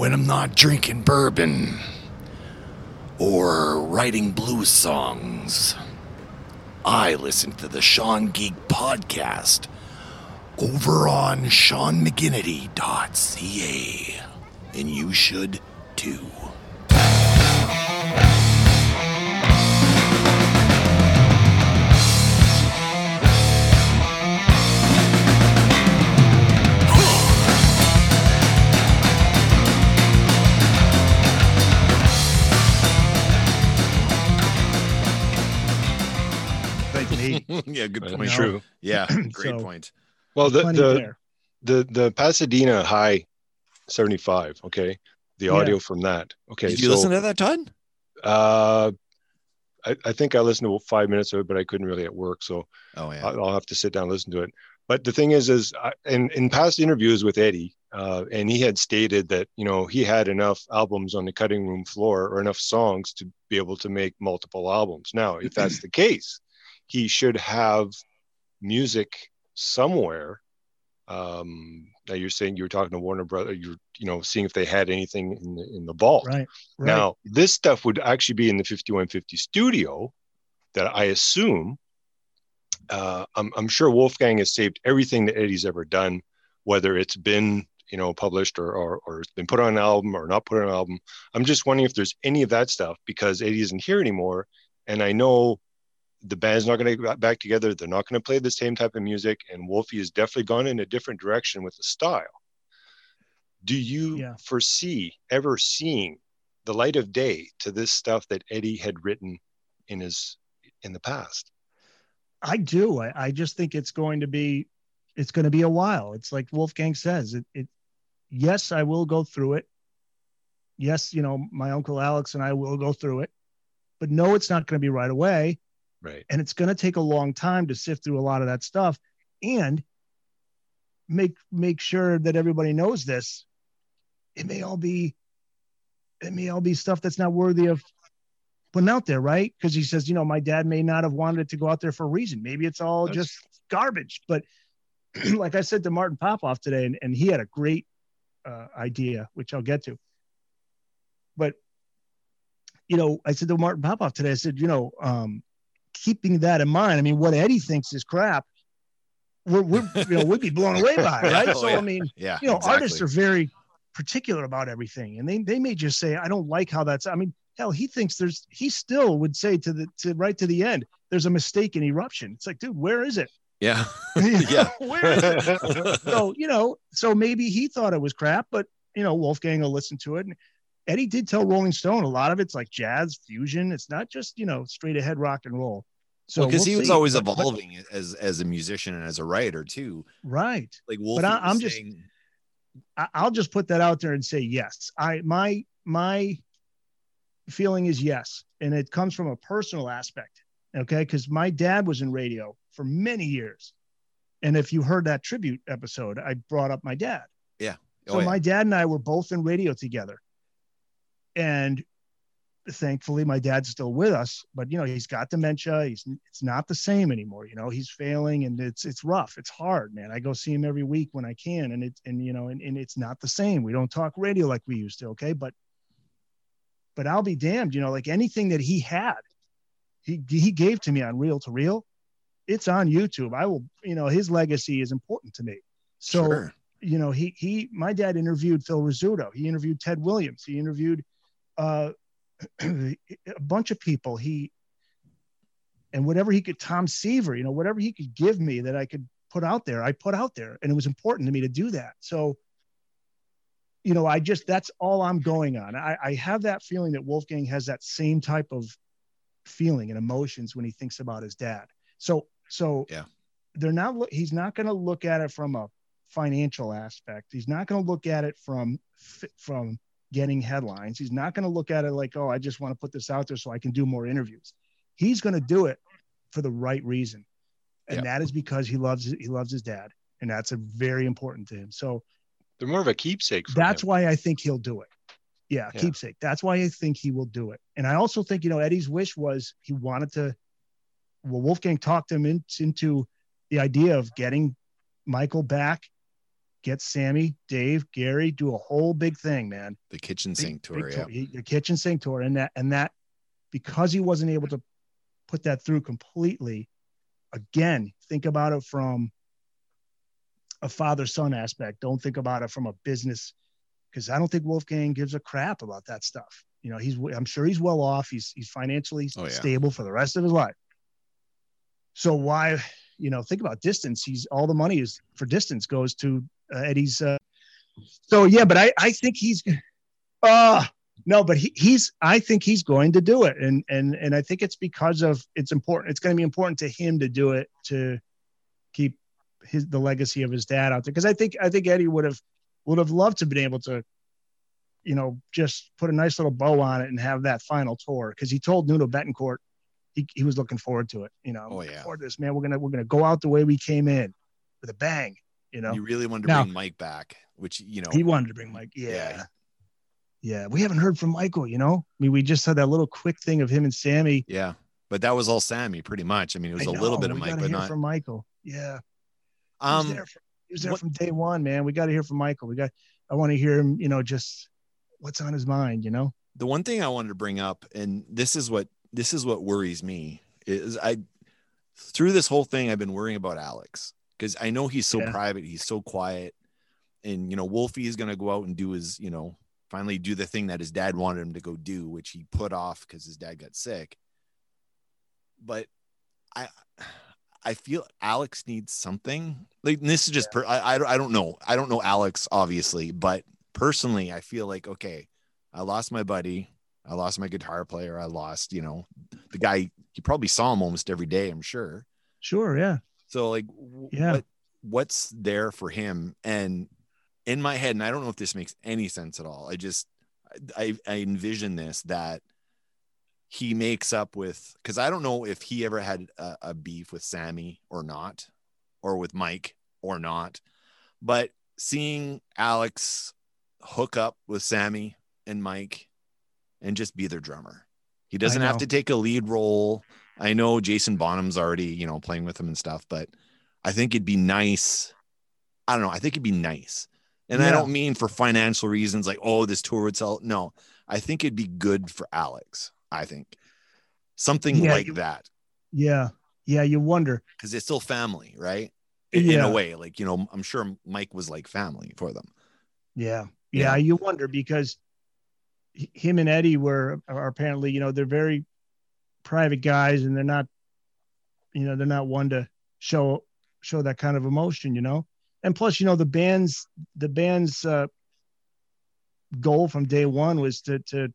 when I'm not drinking bourbon or writing blues songs, I listen to the Sean Geek podcast over on SeanMcGinity.ca. And you should too. Yeah, good point. No. True. Yeah, great So- point. Well, the the, the the Pasadena High 75. Okay, the Yeah. audio from that. Okay, Did you so listen to that, Todd? uh, I, I think I listened to five minutes of it, but I couldn't really at work, so Oh yeah. I- I'll have to sit down and listen to it. But the thing is, is I, in in past interviews with Eddie, uh, and he had stated that you know he had enough albums on the cutting room floor or enough songs to be able to make multiple albums. Now, if that's the case, he should have music somewhere. Um, now you're saying you were talking to Warner Brother, you're you know seeing if they had anything in the in the vault. Right. Right. Now, this stuff would actually be in the 5150 studio that I assume. Uh, I'm, I'm sure Wolfgang has saved everything that Eddie's ever done, whether it's been you know published or, or, or it's been put on an album or not put on an album. I'm just wondering if there's any of that stuff because Eddie isn't here anymore. And I know the band's not going to get back together. They're not going to play the same type of music. And Wolfie has definitely gone in a different direction with the style. Do you Yeah. foresee ever seeing the light of day to this stuff that Eddie had written in his in the past? I do. I, I just think it's going to be it's going to be a while. It's like Wolfgang says. It, it yes, I will go through it. Yes, you know, my uncle Alex and I will go through it. But no, it's not going to be right away. Right. And it's going to take a long time to sift through a lot of that stuff and make make sure that everybody knows this. It may all be it may all be stuff that's not worthy of putting out there, right? Because he says, you know, my dad may not have wanted it to go out there for a reason. Maybe it's all That's- just garbage. But like I said to Martin Popoff today, and, and he had a great uh, idea, which I'll get to. But you know, I said to Martin Popoff today, I said, you know, um, keeping that in mind, I mean, what Eddie thinks is crap, we're, we're you know, we'd be blown away by, it, right? Oh, so yeah. I mean, Yeah. you know, exactly. artists are very particular about everything, and they they may just say, I don't like how that's. I mean, hell, he thinks there's. He still would say to the to right to the end, there's a mistake in eruption. It's like, dude, where is it? Yeah. Yeah. where is it? so you know, so maybe he thought it was crap, but you know, Wolfgang will listen to it. And Eddie did tell Rolling Stone a lot of it's like jazz fusion. It's not just you know straight ahead rock and roll. So because we'll he was see. always But- but- evolving as as a musician and as a writer too. right. Like Wolfie I- was I'm just- saying- I- I'll just put that out there and say yes. I my my feeling is yes, and it comes from a personal aspect. Okay, because my dad was in radio for many years, and if you heard that tribute episode, I brought up my dad. oh, So yeah. my dad and I were both in radio together, and thankfully my dad's still with us. But you know he's got dementia. He's it's not the same anymore. You know he's failing, and it's it's rough. It's hard, man. I go see him every week when I can, and it's and you know and, and it's not the same. We don't talk radio like we used to. Okay, but but I'll be damned. You know, like anything that he had, he he gave to me on reel to reel. It's on YouTube. I will. You know his legacy is important to me. So Sure. you know, he he my dad interviewed Phil Rizzuto. He interviewed Ted Williams. He interviewed uh, a bunch of people. He and whatever he could, Tom Seaver, you know, whatever he could give me that I could put out there, I put out there, and it was important to me to do that. So, you know, I just that's all I'm going on. I, I have that feeling that Wolfgang has that same type of feeling and emotions when he thinks about his dad. So, so Yeah. they're not. He's not going to look at it from a financial aspect. He's not going to look at it from from getting headlines. He's not going to look at it like, oh, I just want to put this out there so I can do more interviews. He's going to do it for the right reason, and Yeah. that is because he loves he loves his dad, and that's a very important to him. So They're more of a keepsake. For that's him. why I think he'll do it. Yeah, Yeah. keepsake. That's why I think he will do it. And I also think, you know, Eddie's wish was he wanted to, well, Wolfgang talked him in, into the idea of getting Michael back get Sammy, Dave, Gary, do a whole big thing, man. The kitchen Big- sink tour. big Yeah. He- the kitchen sink tour, and that and that because he wasn't able to put that through completely. Again, think about it from a father son aspect. Don't think about it from a business, because I don't think Wolfgang gives a crap about that stuff. You know, he's I'm sure he's well off. He's he's financially Oh, yeah. stable for the rest of his life. So why, you know, think about distance. He's all the money is for distance goes to uh, Eddie's. Uh, so yeah, but I I think he's. Uh no, but he, he's. I think he's going to do it, and and and I think it's because of it's important. It's going to be important to him to do it to keep his the legacy of his dad out there. Because I think I think Eddie would have would have loved to have been able to, you know, just put a nice little bow on it and have that final tour. Because he told Nuno Bettencourt he, he was looking forward to it. You know, Oh, yeah. forward to this man. We're gonna we're gonna go out the way we came in with a bang. You know, You really wanted to Now- bring Mike back, which you know. he wanted to bring Mike. Yeah. Yeah. yeah. We haven't heard from Michael, you know? I mean, we just had that little quick thing of him and Sammy. yeah, but that was all Sammy, pretty much. I mean, it was a little bit of Mike, but not. from Michael. Yeah. He was Um, there, from, he was there what- from day one, man. We got to hear from Michael. We got, I want to hear him, you know, just what's on his mind, you know? the one thing I wanted to bring up, and this is what this is what worries me, is I through this whole thing I've been worrying about Alex because I know he's so Yeah. private, he's so quiet, and you know Wolfie is gonna go out and do his, you know, finally do the thing that his dad wanted him to go do, which he put off because his dad got sick. But I I feel Alex needs something. Like this is just per, I, I I don't know. I don't know Alex obviously, but personally I feel like okay, I lost my buddy. I lost my guitar player. I lost, you know, the guy. You probably saw him almost every day. I'm sure. Sure. Yeah. So like, w- Yeah. what what's there for him? And in my head, and I don't know if this makes any sense at all. I just I I envision this that he makes up with because I don't know if he ever had a, a beef with Sammy or not, or with Mike or not, but seeing Alex hook up with Sammy and Mike and just be their drummer. He doesn't have to take a lead role. I know Jason Bonham's already, you know, playing with him and stuff, but I think it'd be nice. I don't know. I think it'd be nice. And I don't mean for financial reasons like, oh, this tour would sell. No, I think it'd be good for Alex. I think something Yeah, like you- that Yeah. Yeah. You wonder. because it's still family, right? In, in a way, like, you know, I'm sure Mike was like family for them. Yeah. Yeah. Yeah. You wonder because him and Eddie were are apparently, you know, they're very private guys and they're not, you know, they're not one to show show that kind of emotion, you know. And plus, you know, the band's the band's uh, goal from day one was to to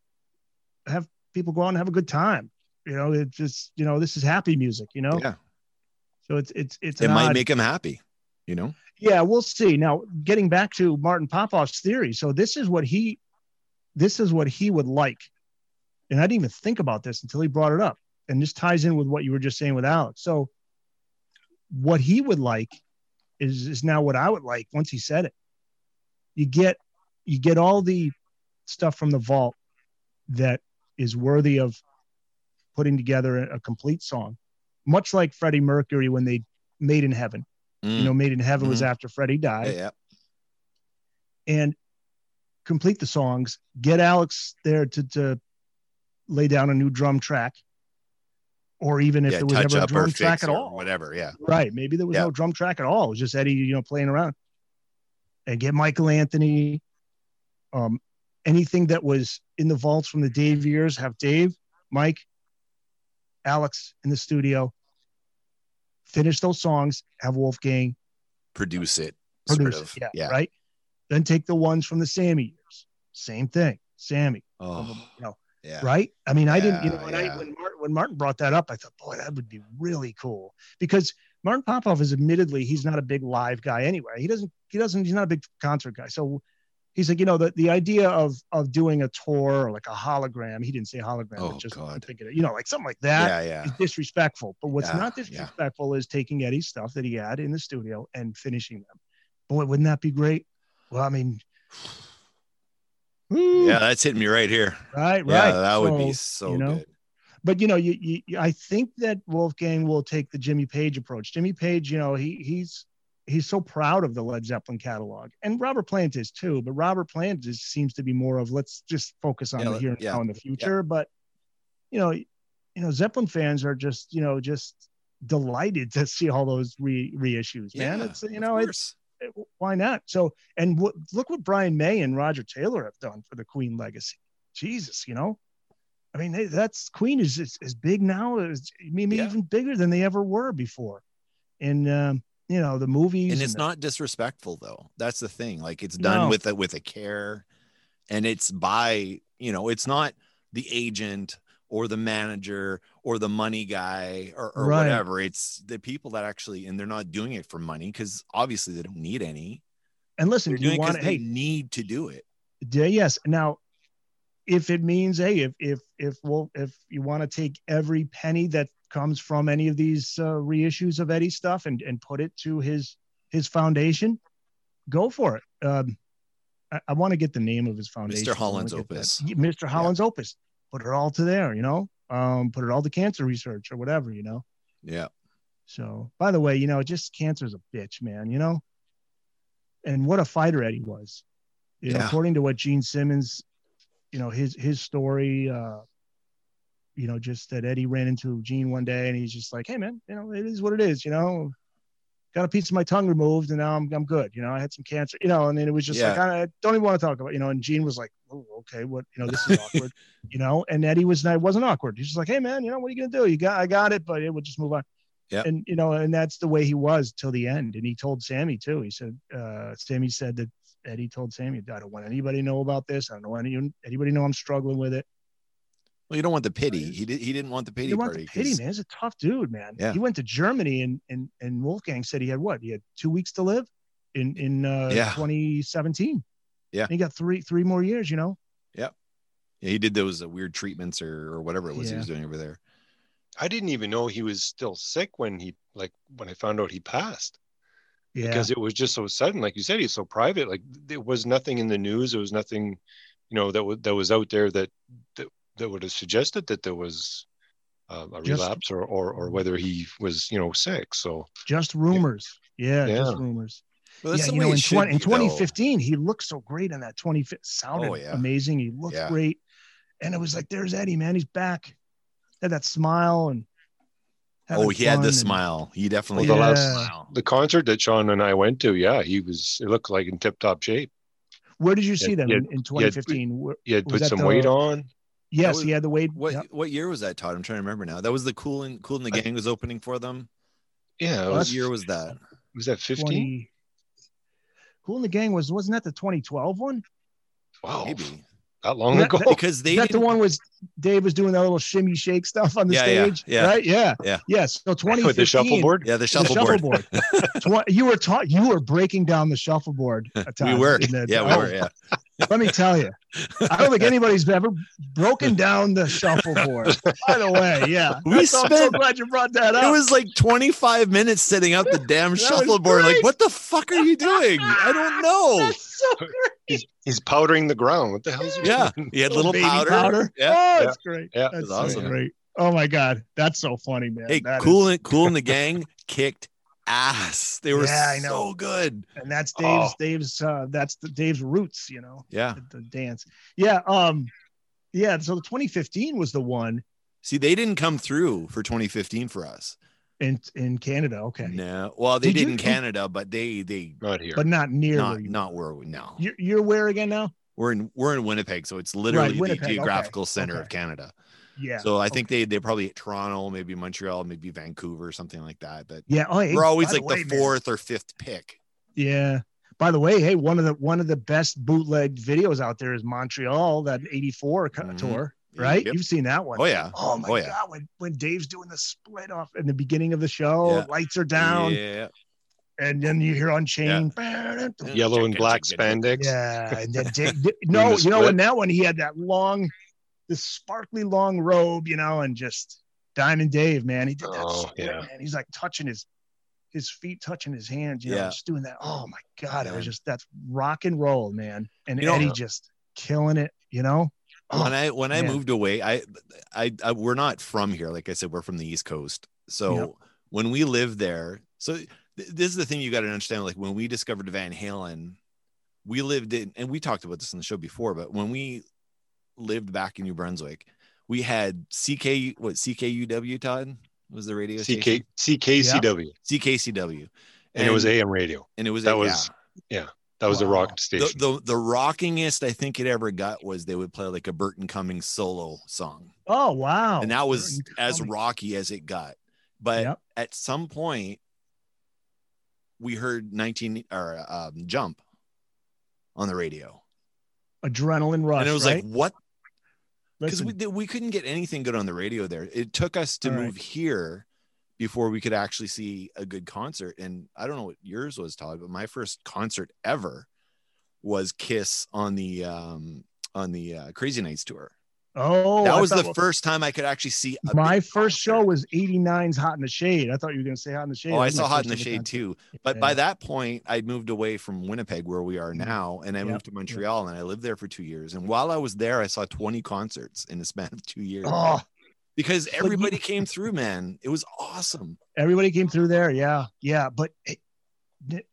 have people go out and have a good time. You know, it just you know this is happy music. You know, Yeah. so it's it's it's It might odd- make them happy, you know? yeah, we'll see. Now, getting back to Martin Popoff's theory, so this is what he, this is what he would like, and I didn't even think about this until he brought it up, and this ties in with what you were just saying with Alex. So, what he would like is is now what I would like once he said it. You get you get all the stuff from the vault that is worthy of putting together a, a complete song, much like Freddie Mercury when they made in Heaven you know, Made in Heaven was after Freddie died, Mm. yeah, yeah. and complete the songs. Get Alex there to to lay down a new drum track, or even if yeah, there was ever a drum track at all. whatever. Yeah. Right? Maybe there was Yeah. no drum track at all. It was just Eddie, you know, playing around. And get Michael Anthony. Um, anything that was in the vaults from the Dave years, have Dave, Mike, Alex in the studio. Finish those songs. Have Wolfgang Produce it. produce sort of. it. Yeah, Yeah. Right. Then take the ones from the Sammy years. Same thing. Sammy. Oh, You know, yeah. right? I mean, I didn't, you know, when, yeah. I, when, Martin, when Martin brought that up, I thought, boy, that would be really cool because Martin Popoff is admittedly, he's not a big live guy anyway. He doesn't, he doesn't, he's not a big concert guy. So he's like, you know, the, the idea of, of doing a tour or like a hologram, he didn't say hologram, Oh, but just I'm God. thinking, you know, like something like that yeah, yeah. is disrespectful. But what's not disrespectful is taking Eddie's stuff that he had in the studio and finishing them. Boy, wouldn't that be great? Well, I mean, woo, Yeah, that's hitting me right here. right, Yeah, right. that would be So, so you know, good. But you know, you, you, I think that Wolfgang will take the Jimmy Page approach. Jimmy Page, you know, he he's he's so proud of the Led Zeppelin catalog, and Robert Plant is too. But Robert Plant just seems to be more of let's just focus on Yeah, the here and yeah, now in the future. But you know, you know, Zeppelin fans are just you know just delighted to see all those re reissues, man. Yeah, it's you know it's course. Why not? So, and what, look what Brian May and Roger Taylor have done for the Queen legacy. Jesus, you know, I mean, they, that's Queen is, is is big now, is maybe Yeah. even bigger than they ever were before. And um, you know, the movies and it's the- not disrespectful though that's the thing like it's done No. with a with a care and it's by you know it's not the agent or the manager or the money guy or, or Right. whatever it's the people that actually and they're not doing it for money because obviously they don't need any and listen, they're do you doing it want to, hey, need to do it Yeah, yes. Now, if it means, hey, if if if well, if you want to take every penny that comes from any of these uh, reissues of Eddie stuff and and put it to his his foundation, go for it. Um, I, I want to get the name of his foundation. Mr. Holland's get that. Opus. Mr. Holland's Opus. Put it all to there, you know. Um, put it all to cancer research or whatever, you know. yeah So, by the way, you know, just cancer's a bitch, man, you know? And what a fighter Eddie was. You know, Yeah. according to what Gene Simmons, you know, his his story, uh, you know, just that Eddie ran into Gene one day and he's just like, Hey man, you know, it is what it is, you know. Got a piece of my tongue removed and now I'm I'm good. You know, I had some cancer, you know, and then it was just like, Yeah. I don't even want to talk about, you know, and Gene was like, Oh, okay, what you know, this is awkward, you know, and Eddie was not it wasn't awkward. He's just like, Hey man, you know, what are you gonna do? You got I got it, but it would just move on Yeah. and you know, and that's the way he was till the end. And he told Sammy too. He said, uh, Sammy said that Eddie told Sammy, I don't want anybody to know about this. I don't want any, anybody know I'm struggling with it. Well you don't want the pity he, did, he didn't want the pity didn't want party the pity, 'cause- man. He's a tough dude, man. Yeah. He went to Germany and, and, and Wolfgang said he had what? He had two weeks to live in, in uh, Yeah. 2017. Yeah. And he got three, three more years, you know? yeah he did those uh, weird treatments or, or whatever it was he was doing over there I didn't even know he was still sick when he like when I found out he passed Yeah. because it was just so sudden. Like you said, he's so private. Like there was nothing in the news. There was nothing, you know, that was that was out there that that, that would have suggested that there was uh, a Just- relapse or, or or whether he was you know sick. So just rumors. Yeah. Just Yeah. rumors. well, that's yeah, the you way know, in, should 20, in be, though. 2015, he looked so great in that 20 sounded Oh, yeah. amazing. He looked Yeah. great. And it was like, there's Eddie, man. He's back. Had that smile and oh he had fun the and- smile he definitely Well, the the last- smile the concert that Sean and I went to, yeah, he was. It looked like in tip top shape. Where did you see Yeah, them yeah, in, in 2015? Where- He had put some the- weight on. Yes, was- he had the weight. What yep. what year was that, Todd? I'm trying to remember now. That was the Kool and Kool and the I- Gang was opening for them. Yeah, What was, year was that? was that 15? 20. Kool in the Gang was wasn't that the 2012 one? Wow, Maybe that long That- ago. that- because they that the one was Dave was doing that little shimmy shake stuff on the Yeah, yeah, stage? yeah. Right? Yeah. Yeah. Yes. So 2015. with the shuffleboard. Yeah, the the shuffleboard. shuffleboard. Tw- you were taught you were breaking down the shuffleboard. at we were. the- Yeah, we oh, were. Yeah. Let me tell you, I don't think anybody's ever broken down the shuffleboard. By the way, yeah, We That's- I'm so spent- glad you brought that up. It was like 25 minutes setting up the damn shuffleboard. Like, what the fuck are you doing? I don't know. That's so great. He's, he's powdering the ground. What the hell's he Yeah, doing? he had Little little baby powder. Yeah. Oh, Yeah. it's great. Yeah, that's it's so awesome. great. Oh my god, that's so funny, man. Hey, That cool is- and cool and the gang kicked ass. They were Yeah, I know. so good. and that's Dave's. Oh. Dave's. Uh, that's the Dave's roots. You know, Yeah. the, the dance. Yeah. Um. Yeah. So the 2015 was the one See, they didn't come through for 2015 for us. in in Canada. Okay, No. Well, they Did did, you- in Canada, but they they Not here. but not near. not where not where we no. You're, you're where again now? We're in we're in Winnipeg, so it's literally Winnipeg, the okay, geographical center okay. of Canada. Yeah. So I think they they're probably at Toronto, maybe Montreal, maybe Vancouver, something like that. But yeah. Oh, hey, we're always by like way, the man. fourth or fifth pick. Yeah. By the way, hey, one of the one of the best bootleg videos out there is Montreal, that 84 co- Mhm. tour, right? Yep. You've seen that one. Oh yeah. Oh my Oh, yeah. god, when when Dave's doing the split off in the beginning of the show, Yeah. lights are down, Yeah. and then you hear Unchained. Yellow and black spandex. Yeah, and then Dave, no, the you know, in that one he had that long, this sparkly long robe, you know, and just Diamond Dave, man, he did that Oh, yeah. man. He's like touching his his feet, touching his hands, you know, Yeah. just doing that. Oh my god, it was just that's rock and roll, man, and You know- Eddie just killing it, you know. Oh, when Oh, I when I moved away, I, I I we're not from here. Like I said, we're from the East Coast. So Yep. when we lived there, so th- this is the thing you got to understand. Like when we discovered Van Halen, we lived in, and we talked about this on the show before, but when we lived back in New Brunswick, we had CK, what CKUW, Todd was the radio station? CK, CKCW. CKCW. And, it was AM radio. and it was That a- was yeah. That was the Wow. rock the, station. the the rockingest I think it ever got was they would play like a Burton Cummings solo song, Oh wow! and that was Burton as Cummings. rocky as it got. But Yep. at some point, we heard 19 or um, Jump on the radio, adrenaline rush. and it was right? like what? Because we we couldn't get anything good on the radio there. It took us to All right. move here before we could actually see a good concert. And I don't know what yours was, Todd, but my first concert ever was Kiss on the um on the uh, Crazy Nights tour. Oh, that I was the first time I could actually see My first show was '89's Hot in the Shade. I thought you were going to say Hot in the Shade. Oh, I saw Hot in the Shade too. But Yeah. by that point, I'd moved away from Winnipeg, where we are Mhm. now, and I Yep. moved to Montreal, and I lived there for two years. And while I was there, I saw 20 concerts in the span of two years Oh, because you- everybody came through, man. It was awesome. everybody came through there. Yeah, yeah. But it, it-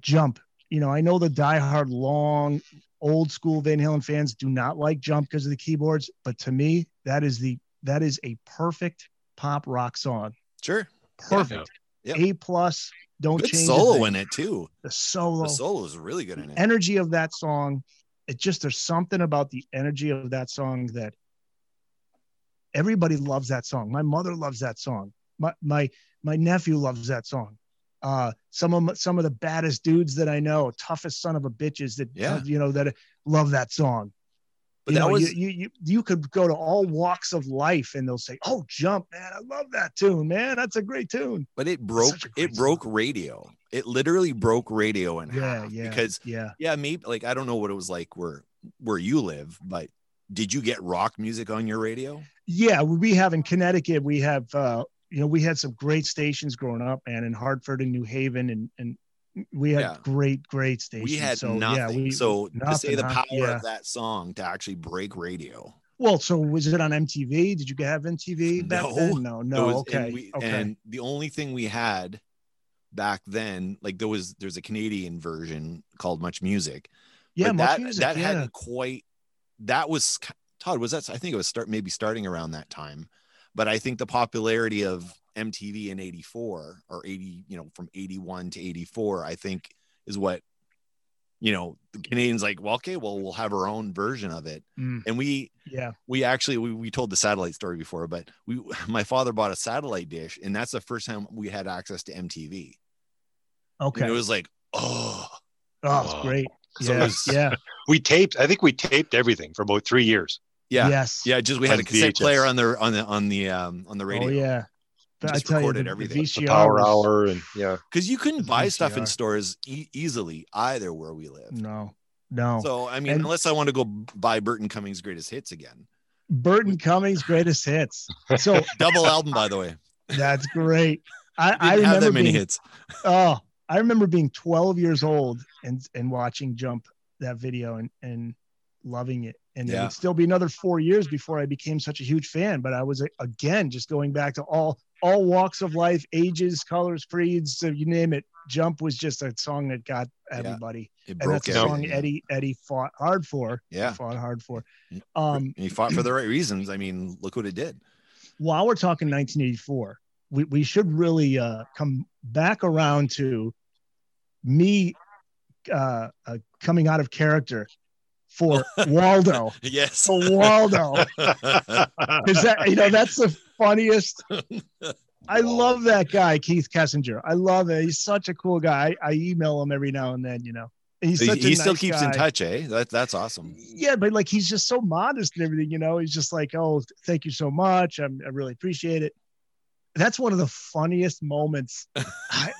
Jump. You know, I know the diehard, long, old school Van Halen fans do not like Jump because of the keyboards, but to me, that is the that is a perfect pop rock song. Sure. Perfect. Yep. A plus. Don't Good change solo in it too. The solo. The solo is really good in it. energy of that song it just there's something about the energy of that song that everybody loves that song my mother loves that song my my my nephew loves that song uh some of some of the baddest dudes that i know toughest son of a bitches that Yeah. uh, you know that love that song But you that know, was- you, you you could go to all walks of life and they'll say oh jump man i love that tune man that's a great tune but it broke such a great it broke radio. It literally broke radio in yeah half yeah because yeah yeah, maybe like I don't know what it was like where where you live, but did you get rock music on your radio? yeah we have in connecticut we have uh you know we had some great stations growing up man in hartford and new haven and and we had Yeah. great great stations We had so nothing. yeah we so to say nothing, the power Yeah. of that song to actually break radio. well so was it on mtv did you have mtv back No. then no no was- okay And, we, okay and the only thing we had back then, like there was there's a Canadian version called Much Music. yeah much that music, that yeah. hadn't quite that was Todd was that I think it was start maybe starting around that time but I think the popularity of MTV in 84 or 80 you know from 81 to 84 I think is what you know the Canadians like well okay well we'll have our own version of it Mm, and we yeah we actually we, we told the satellite story before but we my father bought a satellite dish and that's the first time we had access to MTV okay and it was like oh oh it's Wow. great So yeah was- yeah we taped. I think we taped everything for about three years. Yeah yes Yeah, just we had a cassette VHS. player on the on the on the um on the radio. oh yeah but i Just tell you the, everything. the The Power was- Hour and yeah. because you couldn't buy stuff in stores e- easily either where we live. no no So I mean, And- unless I want to go buy Burton Cummings' greatest hits again, burton cummings greatest hits so double album by the way. that's great i Didn't i have remember that many being, hits. Oh, I remember being 12 years old and and watching Jump that video and and loving it. And it would still be another four years before I became such a huge fan. But I was again just going back to all all walks of life, ages, colors, creeds, so you name it. Jump was just a song that got everybody, It and broke that's a song everything. Eddie Eddie fought hard for. Yeah, fought hard for. Um, and he fought for the right reasons. I mean, look what it did. while we're talking 1984, we, we should really uh, come back around to me uh, uh, coming out of character for Waldo. Yes. For Waldo. Is that you know that's the funniest. I love that guy, Keith Kessinger. I love it. He's such a cool guy. I, I email him every now and then. You know, he's he he still keeps in touch, eh? That that's awesome. Yeah, but like he's just so modest and everything, you know. He's just like, "Oh, thank you so much. I'm, I really appreciate it." That's one of the funniest moments. I,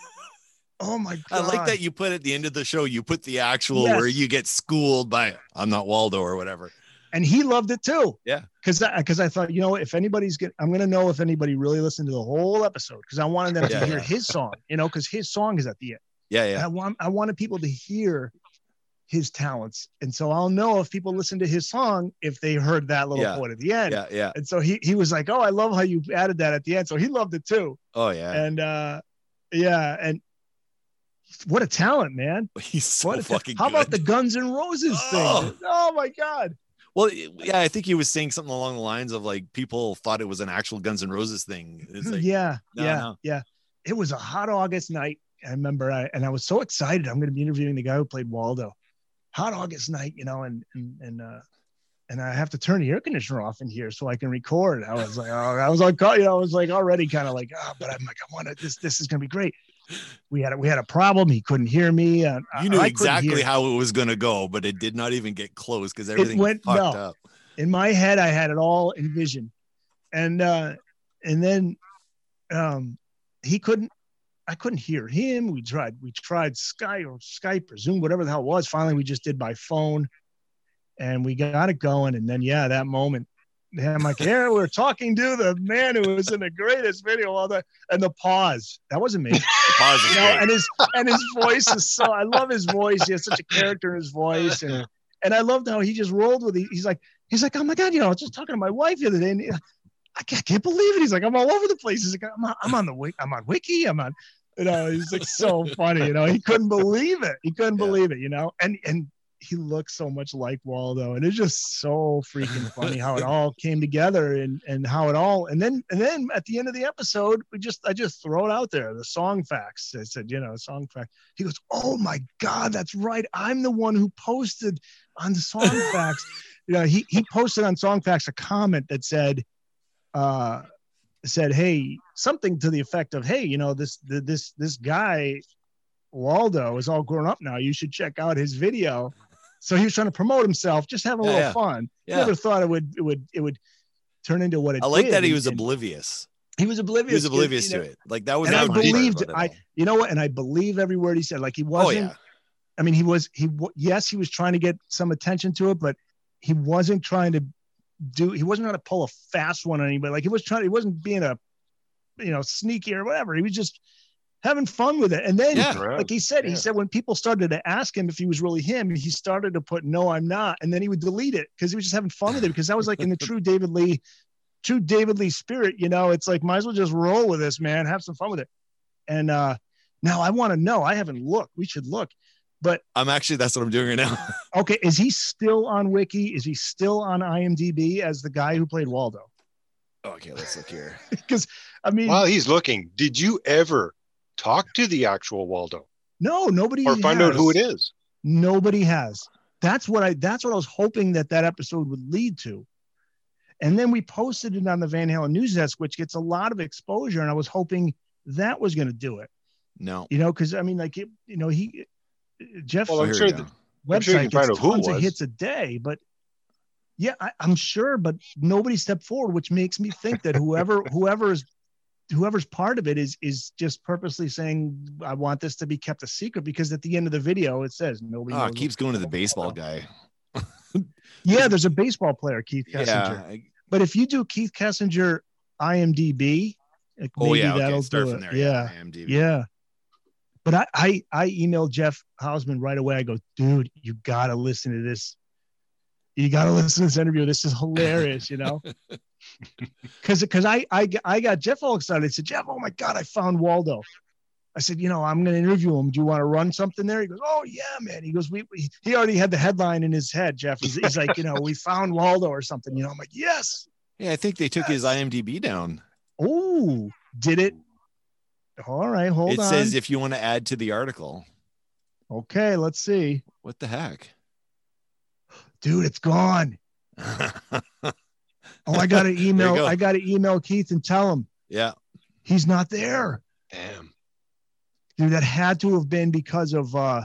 oh my God. I like that you put at the end of the show. You put the actual Yes. where you get schooled by I'm not Waldo or whatever. and he loved it too. Yeah. because because I, thought, you know, if anybody's get, I'm gonna know if anybody really listened to the whole episode because I wanted them to Yeah, hear his song, you know, because his song is at the end. Yeah, And yeah. I want I wanted people to hear his talents, and so I'll know if people listen to his song if they heard that little Yeah. point at the end. Yeah, yeah. And so he he was like, "Oh, I love how you added that at the end." So he loved it too. Oh yeah. And uh, yeah, and what a talent, man. He's so What ta- fucking How about the. Guns N' Roses Oh. thing? Oh my God. Well, yeah, I think he was saying something along the lines of like people thought it was an actual Guns N' Roses thing. It's like, yeah, no, yeah, no. yeah. It was a hot August night. I remember, I, and I was so excited. I'm going to be interviewing the guy who played Waldo. Hot August night, you know, and and and uh, and I have to turn the air conditioner off in here so I can record. I was like, oh, I was like, you know, I was like already kind of like, oh, but I'm like, I want to. This this is going to be great. We had a, we had a problem. He couldn't hear me. Uh, you knew exactly how it was going to go, but it did not even get close because everything went- fucked no. up. in my head i had it all envisioned and uh and then um he couldn't i couldn't hear him we tried we tried skype or skype or zoom whatever the hell it was finally we just did by phone and we got it going and then yeah that moment yeah, I'm like, yeah, we're talking to the man who was in the greatest video all the and the pause. That wasn't me. The pause You know, and his and his voice is so I love his voice. He has such a character in his voice. And and I loved how he just rolled with it. He's like, he's like, oh my God, you know, I was just talking to my wife the other day, and I can't, I can't believe it. He's like, I'm all over the place. He's like, I'm on, I'm on the wiki, I'm on wiki, I'm on, you know, he's like so funny, you know, he couldn't believe it. He couldn't Yeah. believe it, you know, and and he looks so much like Waldo, and it's just so freaking funny how it all came together and and how it all and then and then at the end of the episode, we just I just throw it out there, the song facts. I said, you know, song fact. He goes, Oh my God, that's right. I'm the one who posted on the song facts. You know, he he posted on song facts a comment that said, uh said, Hey, something to the effect of, Hey, you know, this this this guy Waldo is all grown up now. You should check out his video. So he was trying to promote himself, just having a Yeah, little yeah. fun. Yeah. Never thought it would it would it would turn into what it I like did. that he was and oblivious. he was oblivious. He was oblivious you to it. Like that was and I believed I you know what and I believe every word he said. Like he Oh wasn't yeah. I mean, he was he yes, he was trying to get some attention to it, but he wasn't trying to do. He wasn't trying to pull a fast one on anybody. Like he was trying. He wasn't being a you know sneaky or whatever. He was just having fun with it. And then, Yeah. Like he said, he said when people started to ask him if he was really him, he started to put "No, I'm not," and then he would delete it because he was just having fun with it. Because that was like in the true David Lee, true David Lee spirit. You know, it's like might as well just roll with this, man. Have some fun with it. And uh now I want to know. I haven't looked. We should look. But I'm actually that's what I'm doing right now. Okay, is he still on Wiki? Is he still on IMDb as the guy who played Waldo? okay, let's look here. Because I mean, While he's looking, did you ever talk to the actual Waldo no, nobody or find out who it is? Nobody has. That's what I. That's what I was hoping that that episode would lead to. And then we posted it on the Van Halen news desk, which gets a lot of exposure, and I was hoping that was going to do it. No. You know, because I mean, like, it, you know, he Jeff Well, I'm sure we that- sure website gets out who it tons of was. hits a day, but yeah, I, I'm sure, but nobody stepped forward, which makes me think that whoever whoever's whoever's part of it is is just purposely saying I want this to be kept a secret because at the end of the video it says nobody. Oh, keeps going to the baseball guy. Yeah, there's a baseball player, Keith Kessinger. Yeah. But if you do Keith Kessinger IMDb, like, Oh maybe yeah. That'll Start do from there. Yeah. IMDb. Yeah. But I, I I emailed Jeff Hausman right away. I go, dude, you gotta listen to this. You gotta listen to this interview. This is hilarious, you know. Cause because I, I I got Jeff all excited. I said, Jeff, oh my God, I found Waldo. I said, you know, I'm gonna interview him. Do you want to run something there? He goes, Oh yeah, man. He goes, we, we he already had the headline in his head, Jeff. He's, he's like, you know, we found Waldo or something. You know, I'm like, yes. Yeah. I think they took his IMDb down. Oh, did it? All right, hold it on. It says if you want to add to the article. okay, let's see. What the heck? Dude, it's gone. Oh, I got to email. go. I got to email Keith and tell him yeah. he's not there. Damn. Dude, that had to have been because of uh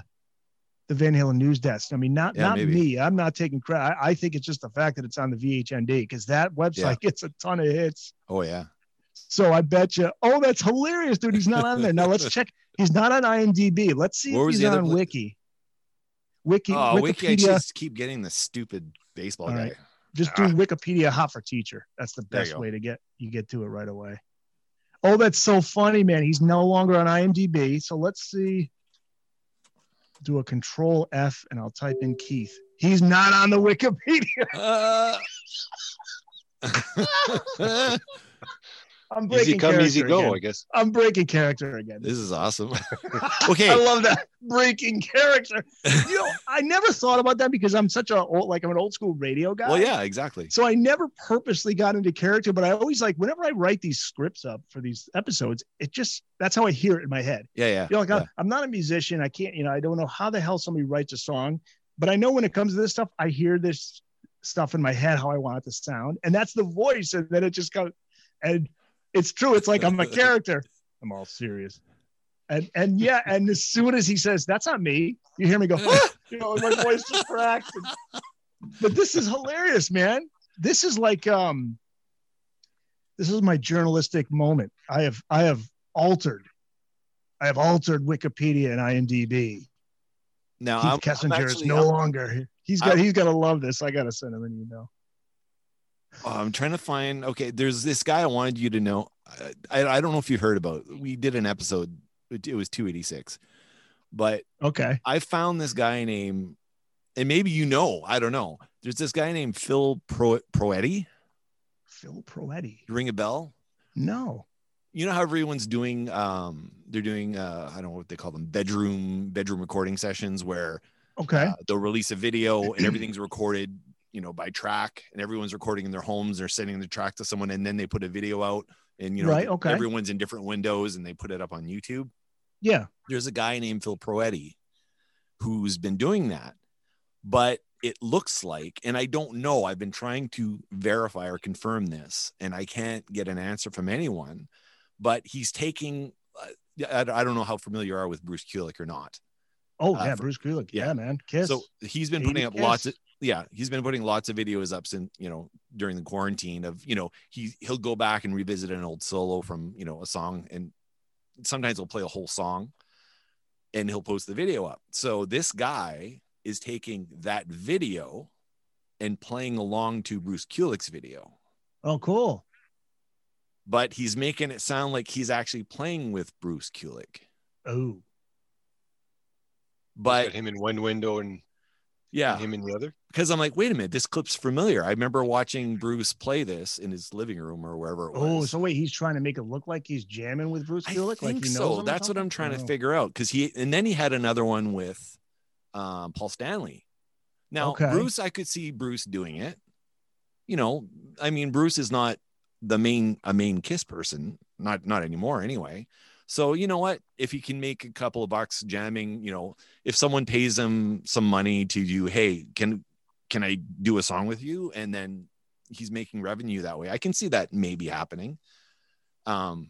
the Van Halen news desk. I mean, not Yeah, not maybe. me. I'm not taking credit. I, I think it's just the fact that it's on the VHND because that website Yeah. gets a ton of hits. Oh yeah. So I bet you. Oh, that's hilarious, dude. He's not on there. Now let's check. He's not on IMDb. Let's see Where if was he's on Wiki. Wiki, Oh, Wiki. I just keep getting the stupid baseball All guy. right. Just do Ah. Wikipedia hot for teacher. That's the best way to get you get to it right away. Oh, that's so funny, man. He's no longer on IMDb. So let's see. Do a control F and I'll type in Keith. He's not on the Wikipedia. Uh, I'm breaking Easy come, easy character go, again. I guess. I'm breaking character again. This is awesome. Okay, I love that breaking character. You know, I never thought about that because I'm such a old, like I'm an old school radio guy. Well, yeah, exactly. So I never purposely got into character, but I always like whenever I write these scripts up for these episodes, it just that's how I hear it in my head. Yeah, yeah. You know, like yeah. I'm, I'm not a musician. I can't, you know, I don't know how the hell somebody writes a song, but I know when it comes to this stuff, I hear this stuff in my head how I want it to sound, and that's the voice, and then it just comes, and it's true. It's like I'm a character. I'm all serious. And and yeah, and as soon as he says that's not me, you hear me go, "Ah!" you know, my voice just cracks. And- but this is hilarious, man. This is like um, this is my journalistic moment. I have I have altered, I have altered Wikipedia and IMDb. Now Keith I'm, I'm Kessinger actually- is no I'm- longer. He's got. I'm- he's got to love this. I got to send him an email. Oh, I'm trying to find. Okay, there's this guy I wanted you to know. I, I don't know if you heard about. We did an episode. It it was 286, but Okay. I found this guy named, and maybe you know. I don't know. There's this guy named Phil Pro Proietti. Phil Proietti. Ring a bell? No. You know how everyone's doing. Um, they're doing. Uh, I don't know what they call them. Bedroom bedroom recording sessions where Okay. uh, they'll release a video and everything's recorded you know by track and everyone's recording in their homes they're sending the track to someone and then they put a video out and you know Right, okay. everyone's in different windows and they put it up on youtube yeah. there's a guy named phil proietti who's been doing that but it looks like and i don't know i've been trying to verify or confirm this and i can't get an answer from anyone but he's taking uh, I, don't know how familiar you are with bruce kulick or not Oh Uh, yeah, for- Bruce Kulick. yeah. Yeah, man. Kiss. so he's been putting up Kiss. lots of yeah, he's been putting lots of videos up since you know during the quarantine of you know he he'll go back and revisit an old solo from you know a song and sometimes he'll play a whole song and he'll post the video up. So this guy is taking that video and playing along to Bruce Kulick's video, oh, cool. but he's making it sound like he's actually playing with Bruce Kulick. Oh, But him in one window and yeah, him in the other. Because I'm like, wait a minute, this clip's familiar. I remember watching Bruce play this in his living room or wherever it was. oh. So wait, he's trying to make it look like he's jamming with Bruce I Kulick. think like so. That's what I'm trying to Oh. figure out. Because he and then he had another one with um, Paul Stanley. Now Okay. Bruce, I could see Bruce doing it. You know, I mean, Bruce is not the main a main Kiss person, not not anymore anyway. So you know what? If he can make a couple of bucks jamming, you know, if someone pays him some money to do, hey, can can I do a song with you? And then he's making revenue that way. I can see that maybe happening. Um,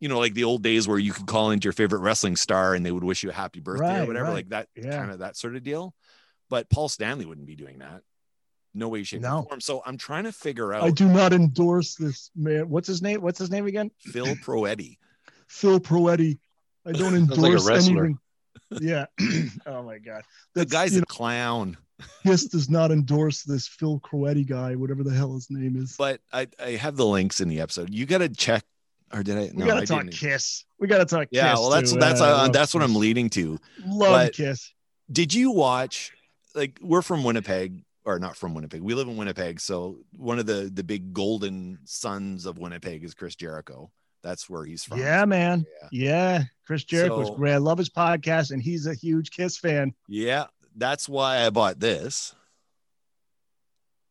you know, like the old days where you could call into your favorite wrestling star and they would wish you a happy birthday or whatever, right. like that Yeah. kind of that sort of deal. But Paul Stanley wouldn't be doing that. No way, shape, No. or form. So I'm trying to figure out. I do not endorse this man. What's his name? What's his name again? Phil Proietti. Phil Proietti. I don't like a endorse wrestler. anything. Yeah. oh my god. The guy's you a clown. Kiss does not endorse this Phil Proietti guy, whatever the hell his name is. But I, I have the links in the episode. You got to check, or did I? we no, gotta I talk didn't. Kiss. We gotta talk Yeah, Kiss. well, that's too. that's Uh, that's what I'm leading to. Love but- Kiss. Did you watch? Like, we're from Winnipeg, or not from Winnipeg. We live in Winnipeg, so one of the the big golden sons of Winnipeg is Chris Jericho. That's where he's from. Yeah, man. Yeah. Yeah. Chris Jericho's So- great. I love his podcast, and he's a huge Kiss fan. Yeah, that's why I bought this.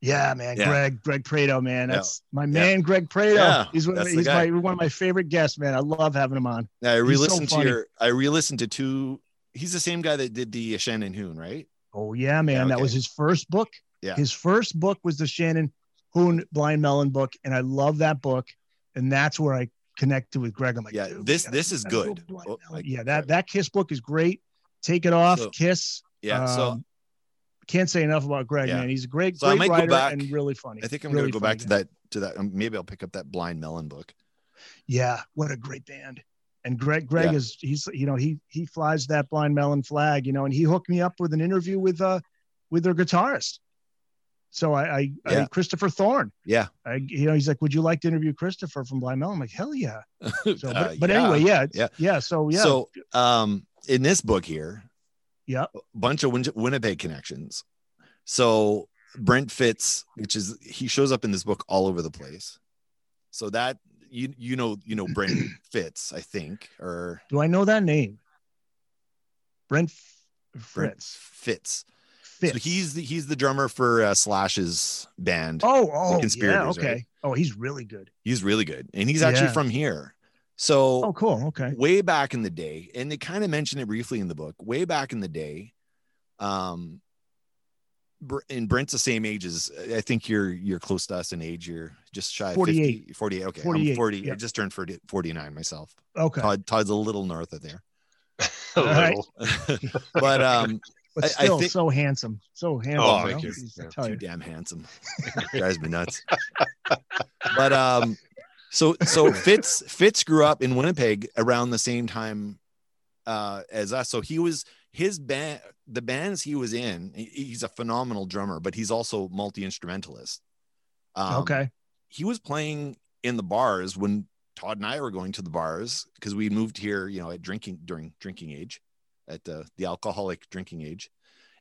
Yeah, man. Yeah. Greg, Greg Prato, man. Yeah. That's my man, Greg Prato. Yeah, he's one, he's my one of my favorite guests, man. I love having him on. I re-listened to your. I re-listened to two. He's the same guy that did the Shannon Hoon, right? Oh yeah, man. Yeah, That was his first book. Yeah. His first book was the Shannon Hoon Blind Melon book, and I love that book. And that's where I connected with Greg. I'm like, Yeah, this- this is good. Oh. I- yeah, that that Kiss book is great. Take it off, So- Kiss. Yeah. so Um, can't say enough about Greg, Yeah. man. He's a great, So great writer back- and really funny. I think I'm Really gonna go back to guy. that. To that. Um, maybe I'll pick up that Blind Melon book. Yeah, what a great band. And Greg, Greg Yeah. is he's you know he he flies that blind melon flag, you know, and he hooked me up with an interview with uh with their guitarist. So I I, Yeah. I Christopher Thorne. Yeah. I you know he's like, would you like to interview Christopher from Blind Melon? I'm like, hell yeah. So, but, Uh, but yeah. anyway, yeah, Yeah. yeah. So yeah, So, um, in this book here, Yep. a bunch of Win- Winnipeg connections. So Brent Fitz, which is he shows up in this book all over the place. So that you you know you know Brent Fitz, I think, or Do I know that name? Brent F- Brent Fritz. Fitz. Fitz. So he's the he's the drummer for uh, Slash's band. oh oh yeah okay. right? Oh, he's really good. He's really good, and he's actually Yeah. from here. So Oh, cool. Okay. way back in the day, and they kind of mention it briefly in the book. Way back in the day, um, Br- and Brent's the same age as I think you're you're close to us in age. You're just shy of 48. 50, 48. Okay, 48, I'm 40. yeah. I just turned 40, 49 myself. Okay. Todd Todd's a little north of there, A All right. little. but um, But I- I still think- so handsome. So handsome. Oh, you thank you. I Yeah. tell too damn handsome. Drives me nuts. but um, so so Fitz Fitz grew up in Winnipeg around the same time uh as us. So he was his band, the bands he was in. He's a phenomenal drummer, but he's also multi instrumentalist. Um, okay. he was playing in the bars when Todd and I were going to the bars because we moved here, you know, at drinking during drinking age, at uh, the alcoholic drinking age,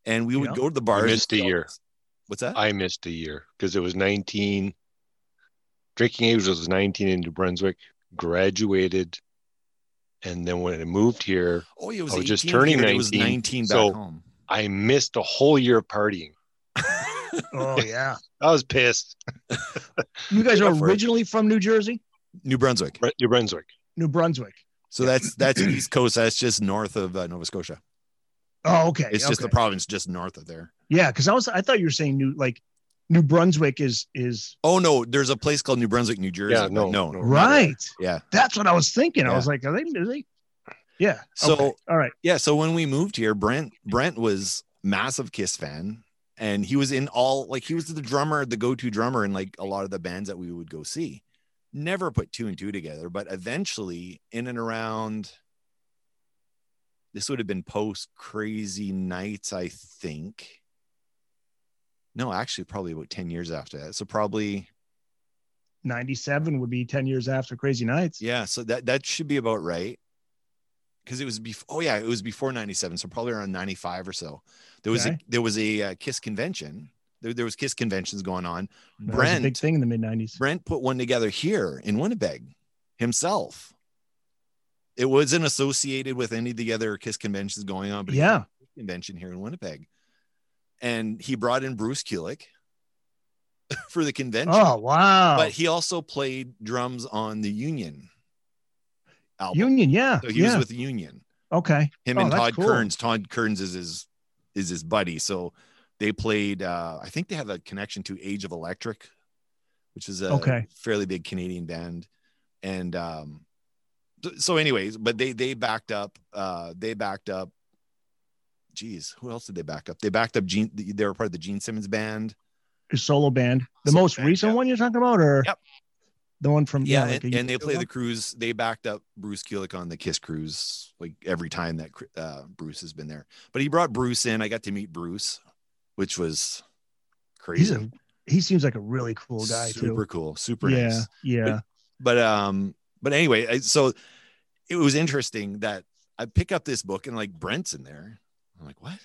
and we would Yeah. go to the bars. missed a year. What's that? I missed a year because it was 19. Drinking age was 19 in New Brunswick. Graduated, and then when I moved here, oh, it was, I was just turning here, It was 19, 19 back so- home. I missed a whole year of partying. Oh yeah. I was pissed. You guys are originally from New Jersey, New Brunswick. Bre- New Brunswick. New Brunswick. So that's that's East Coast. That's just north of uh, Nova Scotia. Oh, okay. It's just the province just north of there. Yeah, because I was I thought you were saying New like New Brunswick is is Oh no, there's a place called New Brunswick, New Jersey. Yeah, no, no, no. right. Yeah. That's what I was thinking. I was like, are they are they? Yeah. So- okay. all right. Yeah, so when we moved here, Brent Brent was massive Kiss fan, and he was in all like he was the drummer, the go-to drummer in like a lot of the bands that we would go see. Never put two and two together, but eventually, in and around, this would have been post Crazy Nights, I think. No, actually, probably about ten years after that. So probably, 97 would be 10 years after Crazy Nights. yeah. So that that should be about right. Because it was before. Oh yeah, it was before '97, so probably around '95 or so. There was Okay. a there was a uh, Kiss convention. There, there was Kiss conventions going on. That was a big Brent thing in the mid 90s. Brent put one together here in Winnipeg himself. It wasn't associated with any of the other Kiss conventions going on, but Yeah. convention here in Winnipeg, and he brought in Bruce Kulick for the convention. Oh, wow. But he also played drums on the Union album. Union, yeah. So he yeah. was with the Union. okay. Him Oh, and Todd cool. Kerns. Todd Kerns is his is his buddy. So they played. uh I think they have a connection to Age of Electric, which is a Okay. fairly big Canadian band. And um, so, anyways, but they they backed up. Uh, they backed up. Geez, who else did they back up? They backed up Gene. They were part of the Gene Simmons band. His solo band. The Solo most band, recent yeah. one you're talking about, or Yep. the one from Yeah, like and, they play the cruise. They backed up Bruce Kulick on the Kiss cruise like every time that uh, Bruce has been there. But he brought Bruce in. I got to meet Bruce, which was crazy. A he seems like a really cool guy super too. cool, super yeah, nice. yeah. But um, but anyway, I, so it was interesting that I pick up this book and like Brent's in there. I'm like, what?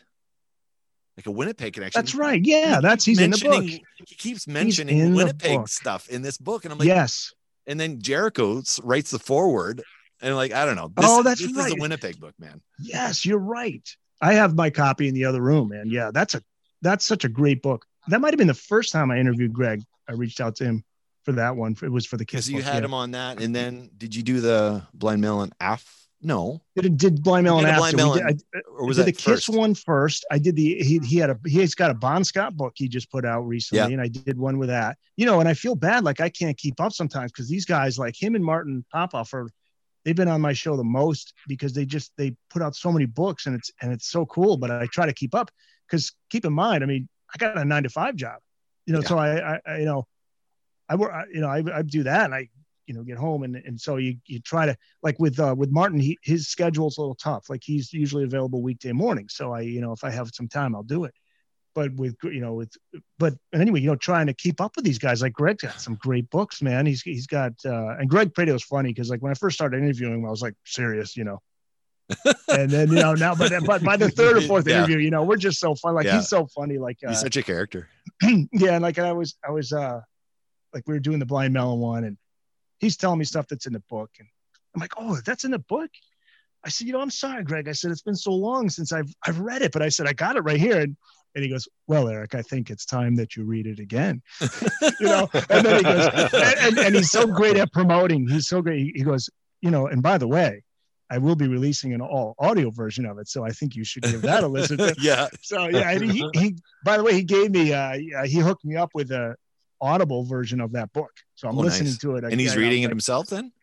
Like a Winnipeg connection. That's right. Yeah, that's he's in the book. He keeps mentioning Winnipeg stuff in this book, and I'm like, yes. and then Jericho writes the forward, and like, I don't know. This, Oh, that's this is a Winnipeg book, man. Yes, you're right. I have my copy in the other room, man. Yeah, that's a that's such a great book. That might have been the first time I interviewed Greg. I reached out to him for that one. It was for the kids. Because you had him on that, and then did you do the Blind Melon af? No, Did, did Blind Melon after? Blind did- Melon I, or was that the Kiss one first. I did the he he had a he's got a Bon Scott book he just put out recently, Yeah. and I did one with that. You know, and I feel bad like I can't keep up sometimes because these guys like him and Martin Popoff are they've been on my show the most because they just they put out so many books and it's and it's so cool. But I try to keep up because keep in mind, I mean, I got a nine to five job, you know, Yeah. so I, I, I you know I work you know I, I do that and I you know get home. And and so you you try to like with uh with Martin he his schedule's a little tough. Like he's usually available weekday morning. So I you know if I have some time I'll do it. But with you know with but anyway you know trying to keep up with these guys like Greg's got some great books man. He's he's got uh and Greg Prato's funny because like when I first started interviewing him I was like serious you know. And then you know now but but by the third or fourth Yeah. interview you know we're just so fun. Like Yeah. he's so funny like uh, He's such a character. yeah, and like I was, I was, uh, like we were doing the blind melon one, and he's telling me stuff that's in the book, and I'm like, oh, that's in the book. I said, you know, I'm sorry, Greg. I said it's been so long since I've I've read it, but I said I got it right here, and and he goes, well, Eric, I think it's time that you read it again. you know, and then he goes, and, and, and he's so great at promoting. He's so great. He, goes, you know, and by the way, I will be releasing an all audio version of it. So I think you should give that a listen. To. yeah. So yeah, and he, he, by the way, he gave me, uh, he hooked me up with a audible version of that book. So I'm Oh, listening nice. to it. And he's reading it I'm like, himself then?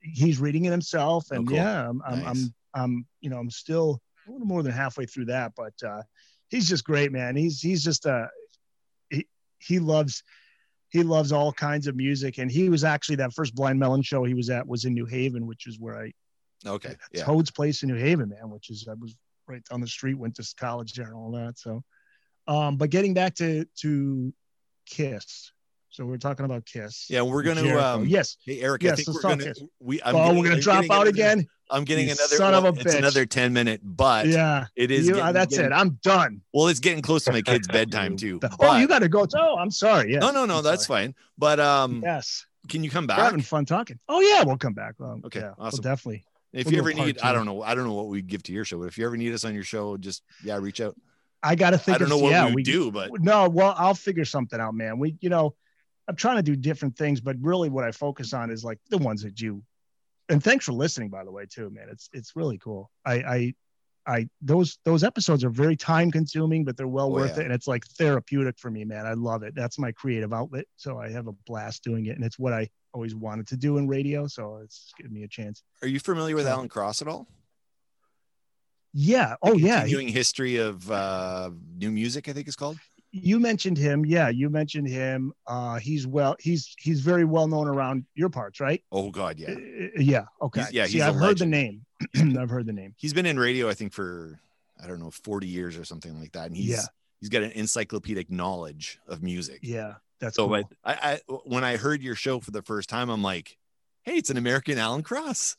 He's reading it himself. And Oh, cool. yeah, I'm, I'm, I'm, I'm, you know, I'm still a little more than halfway through that, but, uh, he's just great, man. He's, he's just, uh, he, he loves, he loves all kinds of music. And he was actually that first Blind Melon show he was at was in New Haven, which is where I, Okay. Yeah. Toad's Place in New Haven, man, which is I was right down the street, went to college there and all that. So, um, but getting back to to Kiss, so we're talking about Kiss. Yeah, we're gonna um yes. hey Eric, I yes, think we're gonna Kiss. we I'm oh, getting- we're gonna I'm drop out another- again. I'm getting You another son of a it's another 10 minute, but Yeah, it is you, getting- that's getting- it. I'm done. Well, it's getting close to my kid's bedtime too. oh, but- you got to go. Oh, I'm sorry. Yeah. no, no, no, I'm that's sorry. fine. But um, Yes, can you come back? we're having fun talking. Oh yeah, we'll come back. Um, Okay, yeah, awesome. We'll definitely. If we'll you ever need, I don't know, I don't know what we give to your show, but if you ever need us on your show, just yeah, reach out. I got to think. I don't know what yeah, we would do, but no well i'll figure something out man we you know i'm trying to do different things but really what i focus on is like the ones that you and thanks for listening by the way too man. It's it's really cool. I i i those those episodes are very time consuming but they're well Oh, worth yeah. it and it's like therapeutic for me man. I love it. That's my creative outlet so i have a blast doing it and it's what i always wanted to do in radio so it's giving me a chance. Are you familiar with So- Alan Cross at all? yeah. Oh yeah. Continuing history of uh, new music, I think it's called. You mentioned him yeah you mentioned him uh he's well he's he's very well known around your parts right Oh God, yeah. Uh, yeah. Okay. He's- yeah, See, he's I've heard the name. I've heard the name. He's been in radio, I think, for I don't know, 40 years or something like that. And he's Yeah. he's got an encyclopedic knowledge of music. Yeah, that's So, cool. I, I when I heard your show for the first time, I'm like, hey, it's an American Alan Cross.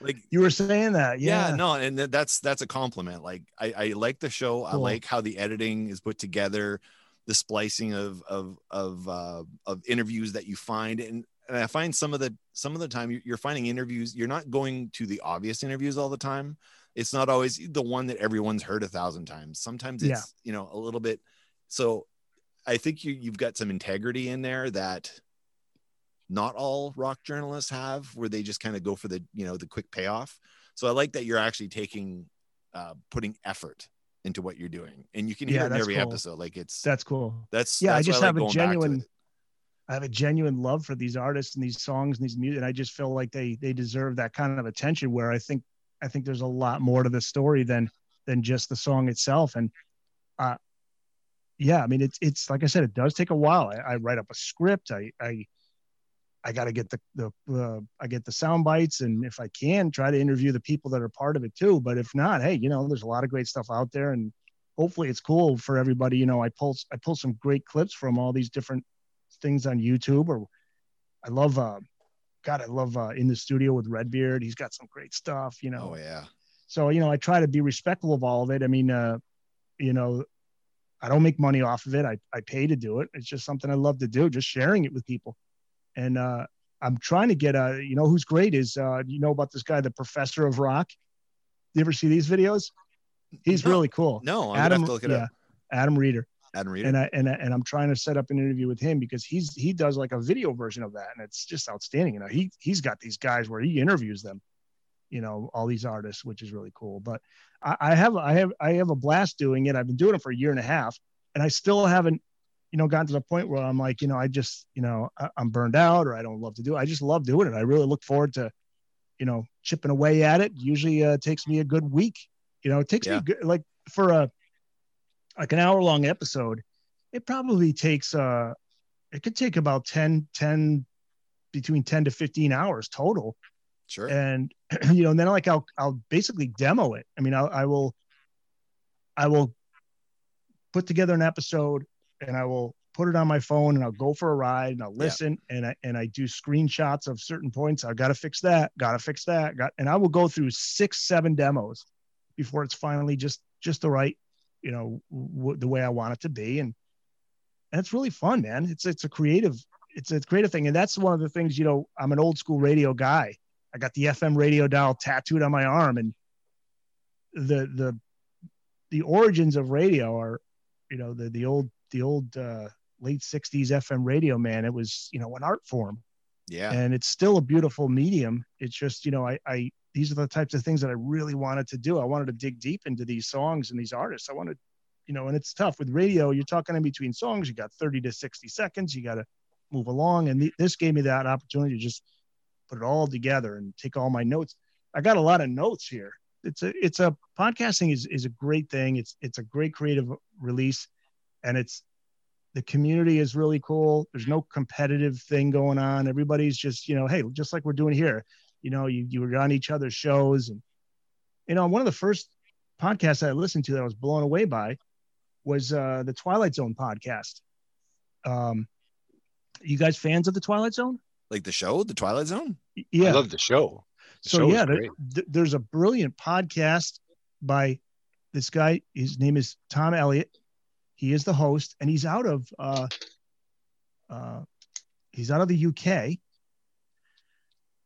Like, you were saying that. yeah, Yeah. no, and that's that's a compliment. Like, I, I like the show. I like how the editing is put together, the splicing of of of uh, of interviews that you find, and and I find some of the some of the time you- you're finding interviews. You're not going to the obvious interviews all the time. It's not always the one that everyone's heard a thousand times. Sometimes it's Yeah. you know a little bit. So, I think you you've got some integrity in there that not all rock journalists have where they just kind of go for the you know the quick payoff so i like that you're actually taking uh putting effort into what you're doing and you can hear Yeah, it in every cool. episode like it's That's cool. that's Yeah, I that's why just like have a back to genuine. I have a genuine love for these artists and these songs and these music, and I just feel like they they deserve that kind of attention. Where I think I think there's a lot more to the story than than just the song itself. And uh, yeah, I mean it's it's like I said, it does take a while. I, I write up a script. I I I got to get the the uh, I get the sound bites, and if I can, try to interview the people that are part of it too. But if not, hey, you know, there's a lot of great stuff out there, and hopefully it's cool for everybody. You know, I pull I pull some great clips from all these different things on YouTube, or I love uh, God, I love uh, in the studio with Redbeard. He's got some great stuff. You know, oh yeah so you know, I try to be respectful of all of it. I mean, uh, you know, I don't make money off of it. I I pay to do it. It's just something I love to do, just sharing it with people. And uh, I'm trying to get a, you know, who's great is, uh, you know about this guy, the Professor of Rock. You ever see these videos? He's No. really cool. no i'm Adam, gonna have to look it yeah, up Adam Reader adam reader and I and I, and I'm trying to set up an interview with him because he's he does like a video version of that and it's just outstanding. You know, he he's got these guys where he interviews them, you know, all these artists, which is really cool. But I, I have I have I have a blast doing it. I've been doing it for a year and a half, and I still haven't, you know, gotten to the point where I'm like, you know, I just, you know, I, I'm burned out or I don't love to do it. I just love doing it. I really look forward to, you know, chipping away at it. Usually uh, takes me a good week. You know, it takes Yeah. me good, like for a like an hour long episode it probably takes uh it could take about 10 10 between 10 to 15 hours total sure and you know and then like i'll i'll basically demo it i mean I'll, i will i will put together an episode and i will put it on my phone and i'll go for a ride and i'll Yeah. listen and i and i do screenshots of certain points I've gotta fix that gotta fix that got and i will go through six seven demos before it's finally just just the right you know w- the way i want it to be and and it's really fun man it's it's a creative it's a creative thing, and that's one of the things. You know, I'm an old school radio guy. I got the FM radio dial tattooed on my arm, and the the the origins of radio are, you know, the the old the old uh, late '60s FM radio. Man, it was you know an art form, Yeah. and it's still a beautiful medium. It's just you know I I these are the types of things that I really wanted to do. I wanted to dig deep into these songs and these artists. I wanted, you know, and it's tough with radio. You're talking in between songs. You got 30 to 60 seconds. You got to move along, and th- this gave me that opportunity to just put it all together and take all my notes. I got a lot of notes here. It's a it's a podcasting is is a great thing. It's it's a great creative release, and it's the community is really cool. There's no competitive thing going on. Everybody's just you know, hey, just like we're doing here. You know, you you were on each other's shows, and you know, one of the first podcasts I listened to that I was blown away by was uh, the Twilight Zone podcast. Um, you guys fans of the Twilight Zone? like the show, The Twilight Zone? Yeah. I love the show. The so show yeah, there, th- there's a brilliant podcast by this guy. His name is Tom Elliott. He is the host, and he's out of uh, uh, he's out of the UK.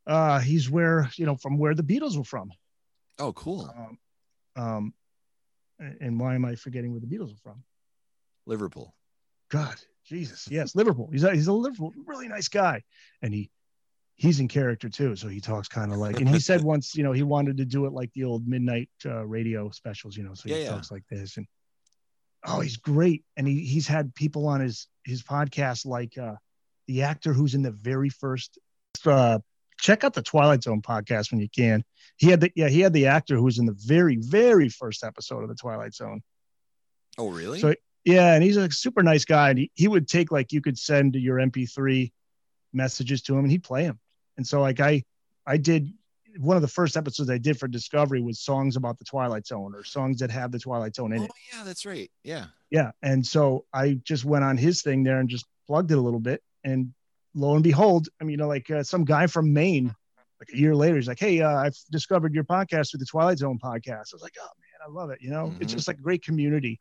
Uh, he's where you know from where the Beatles were from. Oh, cool. Um, um, and why am I forgetting where the Beatles are from? Liverpool. God, Jesus, yes, Liverpool. He's a, he's a Liverpool, really nice guy, and he he's in character too. So he talks kind of like, and he said once, you know, he wanted to do it like the old midnight uh, radio specials, you know. So he Yeah, yeah. talks like this, and oh, he's great, and he he's had people on his his podcast like uh, the actor who's in the very first. Uh, check out the Twilight Zone podcast when you can. He had the yeah he had the actor who was in the very very first episode of the Twilight Zone. Oh, really? So- Yeah, and he's a super nice guy. And he, he would take like you could send your MP3 messages to him and he'd play them. And so like I I did one of the first episodes I did for Discovery was songs about the Twilight Zone or songs that have the Twilight Zone in oh, it. Oh yeah, that's right. Yeah. Yeah. And so I just went on his thing there and just plugged it a little bit. And lo and behold, I mean, you know, like uh, some guy from Maine, like a year later, he's like, Hey, uh, I've discovered your podcast through the Twilight Zone podcast. I was like, Oh man, I love it. You know, it's Mhm. just like a great community.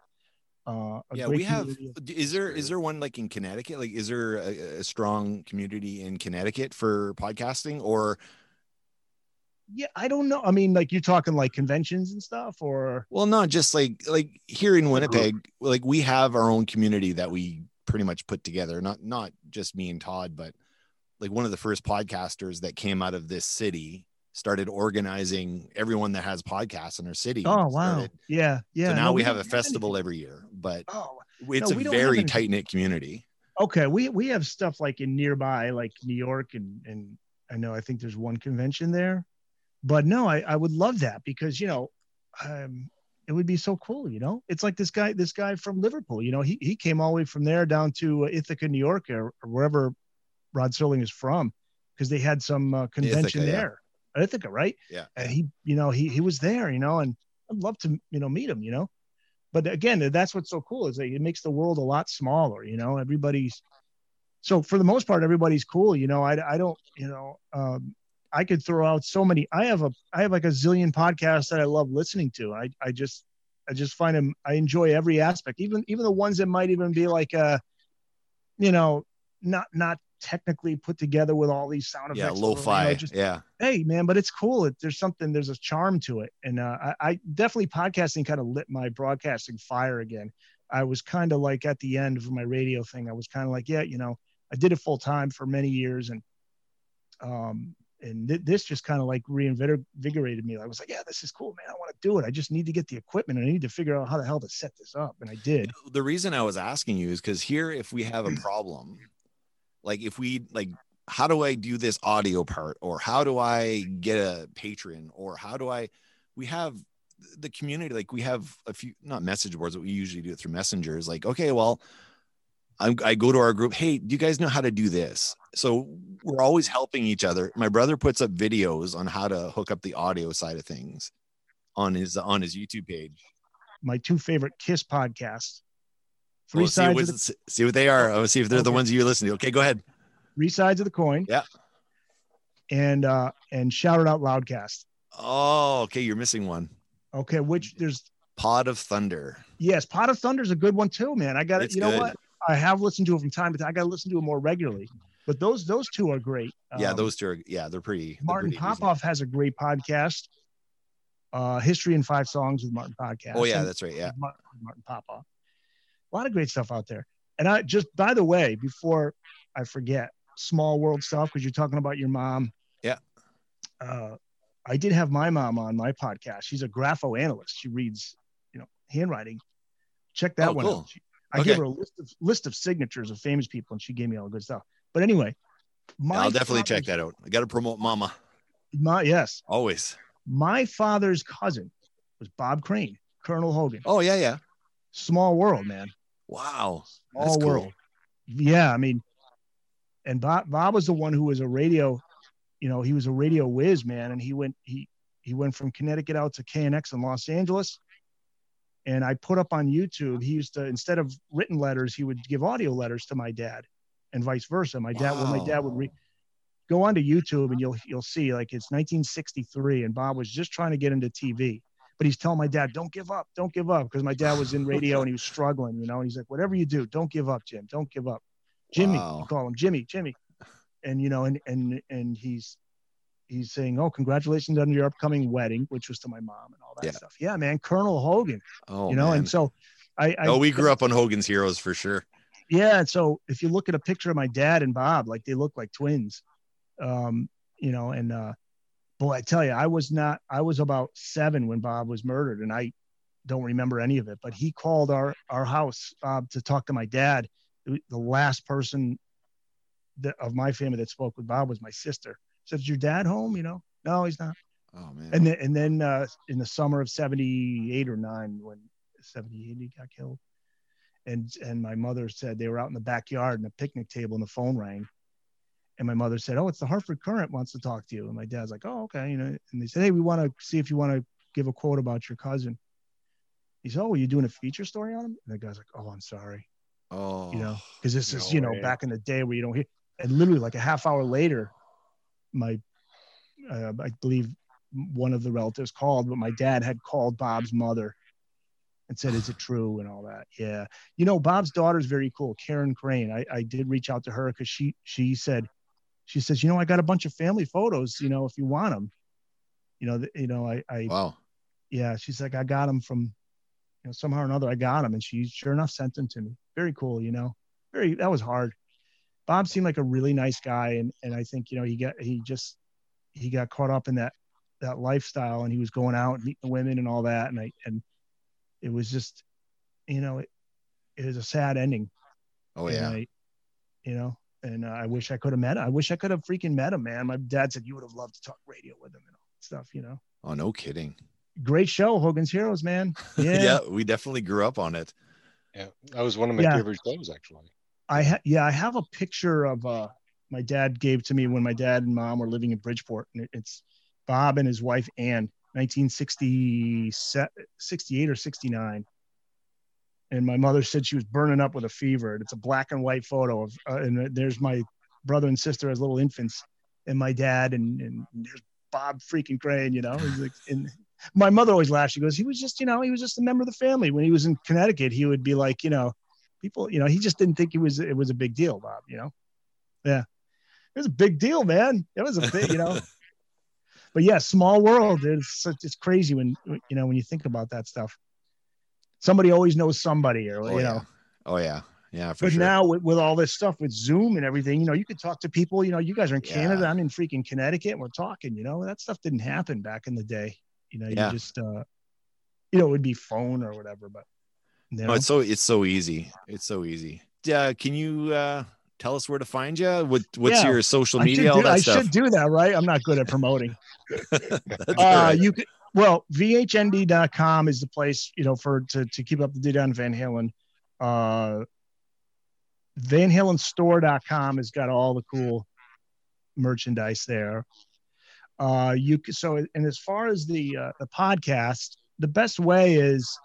Uh, yeah we have of- is there is there one like in connecticut like is there a, a strong community in connecticut for podcasting or Yeah, I don't know. I mean, like you're talking like conventions and stuff, or well not just like like here in winnipeg like we have our own community that we pretty much put together not not just me and todd but like one of the first podcasters that came out of this city started organizing everyone that has podcasts in our city oh wow, Started- yeah, yeah. so now no, we have a festival anything. every year but Oh, it's No, a we don't have very anything. tight knit community okay. We we have stuff like in nearby, like New York, and and I know I think there's one convention there, but no, I I would love that because you know, um, it would be so cool. You know, it's like this guy this guy from Liverpool. You know, he he came all the way from there down to uh, Ithaca, New York, or, or wherever Rod Serling is from, because they had some uh, convention Ithaca, yeah. there. Ithaca, right? yeah and he you know he he was there you know and i'd love to you know meet him you know but again that's what's so cool is that it makes the world a lot smaller you know everybody's so for the most part everybody's cool you know i, I don't you know um i could throw out so many. I have a i have like a zillion podcasts that i love listening to. I i just i just find them i enjoy every aspect even even the ones that might even be like uh you know not not technically put together with all these sound yeah effects or, you know, just yeah. Hey man but it's cool. It, there's something there's a charm to it. And uh, I, I definitely podcasting kind of lit my broadcasting fire again. I was kind of like at the end of my radio thing i was kind of like yeah you know i did it full time for many years and um and th- this just kind of like reinvigorated me. I was like yeah this is cool man. I want to do it. I just need to get the equipment. And i need to figure out how the hell to set this up. And i did. The reason I was asking you is because here, if we have a problem, like if we like, how do I do this audio part, or how do I get a patron, or how do I? We have the community, like we have a few not message boards, but we usually do it through messengers. Like, okay, well, I'm, I go to our group. Hey, do you guys know how to do this? So we're always helping each other. My brother puts up videos on how to hook up the audio side of things on his on his YouTube page. my two favorite kiss podcasts three We'll see, sides what, of the see what they are. I'll see if they're the ones you listen to. Okay, go ahead. three sides of the coin Yeah. and uh and shout it out loudcast Oh, okay. You're missing one. Okay, which there's Pod of Thunder. yes, Pod of Thunder is a good one too, man. I got it. You know good. what? I have listened to it from time to time. I got to listen to it more regularly. But those those two are great. yeah, Um, those two are yeah, they're pretty. they're Martin pretty decent. Popoff has a great podcast. Uh, History in Five Songs with Martin podcast. Oh yeah, And- that's right. Yeah. Martin, Martin Popoff. A lot of great stuff out there. And I just, by the way, before I forget, small world stuff, because you're talking about your mom. Yeah. Uh, I did have my mom on my podcast. She's a grapho analyst. She reads, you know, handwriting. Check that Oh, one cool. out. She, I Okay. gave her a list of list of signatures of famous people, and she gave me all the good stuff. But anyway, my I'll definitely check that out. I got to promote Mama My yes, always. my father's cousin was Bob Crane, Colonel Hogan. Oh yeah, yeah. Small world, man. Wow. Small That's cool. world. Yeah, I mean, and Bob Bob was the one who was a radio, you know, he was a radio whiz, man, and he went he he went from Connecticut out to KNX in Los Angeles. And I put up on YouTube, he used to instead of written letters, he would give audio letters to my dad, and vice versa. My dad, when my dad would read, go onto YouTube and you'll you'll see like it's 1963, and Bob was just trying to get into TV, but he's telling my dad, "Don't give up, don't give up," because my dad was in radio and he was struggling, you know. And he's like, "Whatever you do, don't give up, Jim. Don't give up." Jimmy, Wow. you call him Jimmy, Jimmy, and you know, and and and he's he's saying, "Oh, congratulations on your upcoming wedding," which was to my mom and all that Yeah. stuff. Yeah, man, Colonel Hogan, Oh you know, man. and so I, I oh, we grew up on Hogan's Heroes for sure. yeah, and so if you look at a picture of my dad and Bob, like they look like twins, um, you know, and uh, boy, I tell you, I was not, I was about seven when Bob was murdered, and I don't remember any of it. But he called our our house to talk to my dad. The last person that of my family that spoke with Bob was my sister. Said, "Is your dad home?" You know, no, he's not. Oh man. And then and then uh, in the summer of '78 or nine, when '78 he got killed, and and my mother said they were out in the backyard and a picnic table, and the phone rang, and my mother said, "Oh, it's the Hartford Courant wants to talk to you." And my dad's like, "Oh, okay," you know. And they said, "Hey, we want to see if you want to give a quote about your cousin." He said, "Oh, are you doing a feature story on him?" And the guy's like, "Oh, I'm sorry." oh. you know, because this is you know way. back in the day where you don't hear. And literally, like a half hour later, my uh, I believe one of the relatives called, but my dad had called Bob's mother and said, "Is it true?" and all that. Yeah, you know, Bob's daughter's very cool, Karen Crane. I, I did reach out to her because she she said she says, you know, I got a bunch of family photos. You know, if you want them, you know, th- you know, I I Wow. yeah, she's like, I got them from, you know, somehow or another, I got them, and she sure enough sent them to me. Very cool, you know. Very that was hard. Bob seemed like a really nice guy, and and I think you know he got he just he got caught up in that that lifestyle, and he was going out and meeting the women and all that, and I and it was just, you know, it, it was a sad ending. Oh yeah. I, you know, and uh, I wish I could have met. him. I wish I could have freaking met him, man. My dad said you would have loved to talk radio with him and all that stuff, you know. Oh no kidding. Great show, Hogan's Heroes, man. Yeah. Yeah. we definitely grew up on it. Yeah, that was one of my Yeah. favorite shows actually. I ha- yeah, I have a picture of uh my dad gave to me when my dad and mom were living in Bridgeport, and it's Bob and his wife Ann, 1968 or 69. And my mother said she was burning up with a fever. And it's a black and white photo of, uh, and there's my brother and sister as little infants, and my dad, and, and there's Bob freaking Crane, you know. Like, and my mother always laughs. She goes, he was just, you know, he was just a member of the family. When he was in Connecticut, he would be like, you know, people, you know, he just didn't think it was it was a big deal, Bob. You know, yeah, it was a big deal, man. It was a big, you know. but yeah, small world. It's such, it's crazy when you know when you think about that stuff. Somebody always knows somebody, or Oh you yeah. know. Oh yeah. Yeah, for But sure. now with, with all this stuff with Zoom and everything, you know, you could talk to people. You know, you guys are in Yeah. Canada, I'm in freaking Connecticut, and we're talking. You know, that stuff didn't happen back in the day. You know, Yeah. you just, uh, you know, it would be phone or whatever. But you no, know, it's so it's so easy. It's so easy. Uh, can you uh tell us where to find you? What what's Yeah. your social I, should media? Do, I should do that, right? I'm not good at promoting. Uh, right. you could well vhnd.com is the place you know for to, to keep up to date on van halen uh van halen store.com has got all the cool merchandise there uh you so and as far as the uh, the podcast the best way is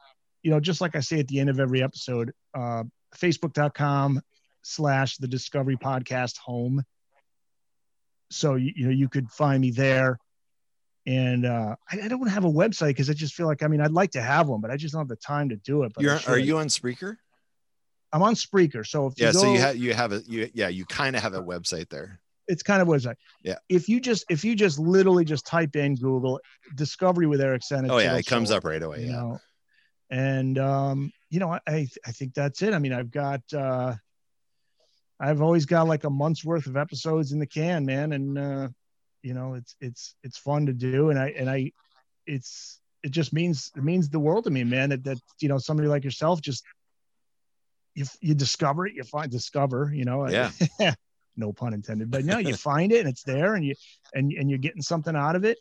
you know just like i say at the end of every episode uh facebook.com slash the discovery podcast home so you, you know you could find me there and uh, I, I don't have a website because I just feel like I mean I'd like to have one, but I just don't have the time to do it. But You're, are you on Spreaker? I'm on Spreaker. So if Yeah, you so you have you have a you yeah you kind of have a website there. it's kind of what it's like. Yeah. If you just if you just literally just type in Google Discovery with Eric Senich. Oh yeah, it'll comes up right away. you Yeah, know and um you know i i think that's it. I mean i've got uh i've always got like a month's worth of episodes in the can man. And uh you know it's it's it's fun to do. And i and i it's it just means it means the world to me man that that you know somebody like yourself just you you discover it you find discover you know Yeah. no pun intended but no you find it and it's there and you and and you're getting something out of it.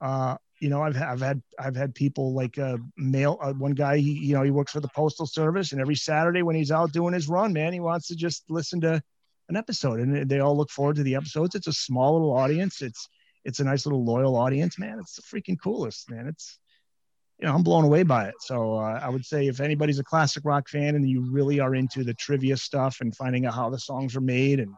Uh you know, I've I've had I've had people like uh, mail uh, one guy. He you know he works for the postal service, and every Saturday when he's out doing his run, man, he wants to just listen to an episode, and they all look forward to the episodes. It's a small little audience. It's it's a nice little loyal audience, man. It's the freaking coolest, man. It's you know I'm blown away by it. So uh, I would say if anybody's a classic rock fan and you really are into the trivia stuff and finding out how the songs are made and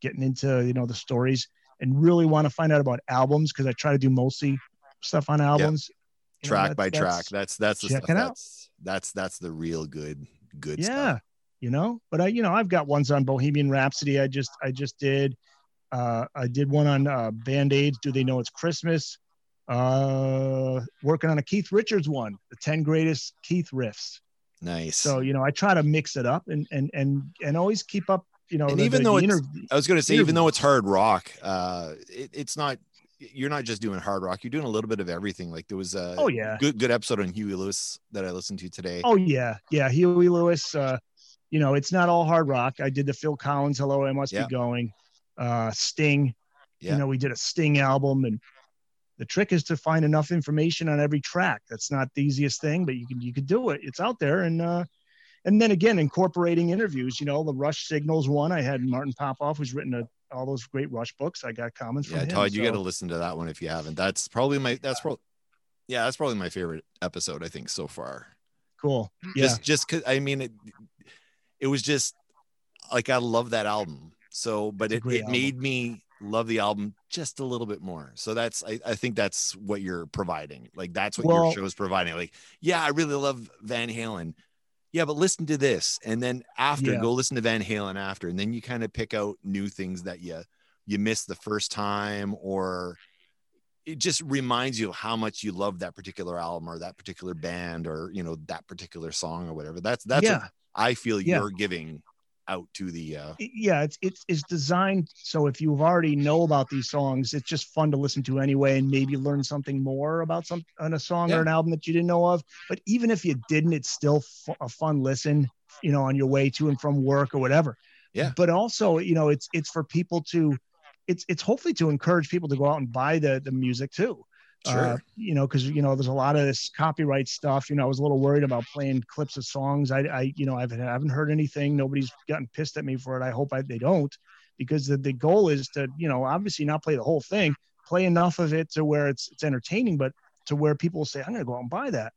getting into you know the stories and really want to find out about albums because I try to do mostly stuff on albums you know, track that- by that's- track. That's that's the check stuff it out. that's that's that's the real good good yeah stuff. you know but i you know i've got ones on bohemian rhapsody i just i just did uh i did one on uh band-aids do they know it's christmas uh working on a keith richards one the 10 greatest keith riffs Nice. so you know i try to mix it up and and and and always keep up you know And the- even the though it's- interview- I was gonna say, even though it's hard rock, uh, it, it's not. You're not just doing hard rock. You're doing a little bit of everything. Like there was a oh yeah good good episode on Huey Lewis that I listened to today. Oh yeah, yeah. Huey Lewis. Uh, you know, it's not all hard rock. I did the Phil Collins "Hello, I Must Yeah. Be Going," uh, Sting. Yeah. You know, we did a Sting album, and the trick is to find enough information on every track. That's not the easiest thing, but you can you can do it. It's out there, and uh, and then again, incorporating interviews. You know, the Rush Signals one. I had Martin Popoff, who's written a, all those great Rush books. I got comments from yeah, him. Todd, you so- got to listen to that one if you haven't. That's probably my. That's probably. Yeah, that's probably my favorite episode. I think so far. cool. Yeah, Just just cause I mean it. It was just like I love that album. So, but It's it, it album. made me love the album just a little bit more. So that's I, I think that's what you're providing. Like that's what Well- your show is providing. Like, yeah, I really love Van Halen. Yeah, but listen to this. And then after Yeah. go listen to Van Halen after. And then you kind of pick out new things that you you missed the first time or it just reminds you of how much you love that particular album or that particular band or you know that particular song or whatever. That's that's yeah. what I feel Yeah. you're giving out to the uh yeah it's it's it's designed so if you've already know about these songs it's just fun to listen to anyway and maybe learn something more about some on a song Yeah. or an album that you didn't know of but even if you didn't it's still fu- a fun listen you know on your way to and from work or whatever Yeah. but also you know it's it's for people to it's it's hopefully to encourage people to go out and buy the the music too uh, sure. you know, because you know, there's a lot of this copyright stuff. You know, I was a little worried about playing clips of songs. I, I you know, I've, I haven't heard anything. Nobody's gotten pissed at me for it. I hope I, they don't, because the, the goal is to, you know, obviously not play the whole thing, play enough of it to where it's it's entertaining, but to where people say, I'm going to go out and buy that,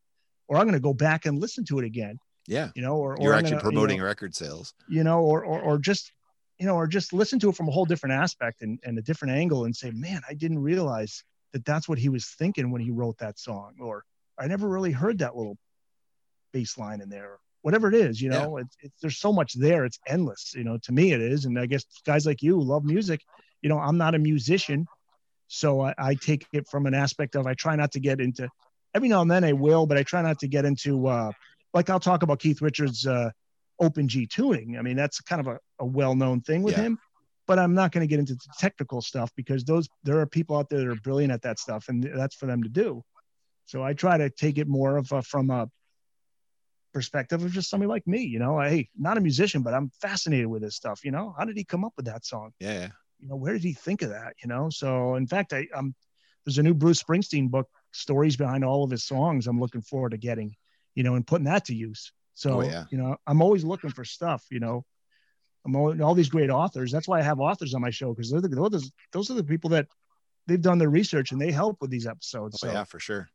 or I'm going to go back and listen to it again. yeah. You know, or, or You're I'm actually gonna, you know, promoting record sales. you know, or, or, or just, you know, or just listen to it from a whole different aspect and, and a different angle and say, man, I didn't realize that that's what he was thinking when he wrote that song. Or I never really heard that little bass line in there, whatever it is, you know, it's, it's, there's so much there. It's endless, you know, to me it is. And I guess guys like you who love music, you know, I'm not a musician. So I, I take it from an aspect of, I try not to get into every now and then I will, but I try not to get into, uh, like I'll talk about Keith Richards, uh, open G tuning. I mean, that's kind of a, a well-known thing with Yeah. him, but I'm not going to get into the technical stuff because those, there are people out there that are brilliant at that stuff and that's for them to do. So I try to take it more of a, from a perspective of just somebody like me, you know, hey, not a musician, but I'm fascinated with this stuff. You know, how did he come up with that song? Yeah, you know, where did he think of that? You know, so in fact, I um, there's a new Bruce Springsteen book, stories behind all of his songs. I'm looking forward to getting, you know, and putting that to use. So, Oh, yeah. you know, I'm always looking for stuff. You know, I'm all these great authors. That's why I have authors on my show because they're the, those those are the people that they've done their research and they help with these episodes. Oh, so yeah, for sure.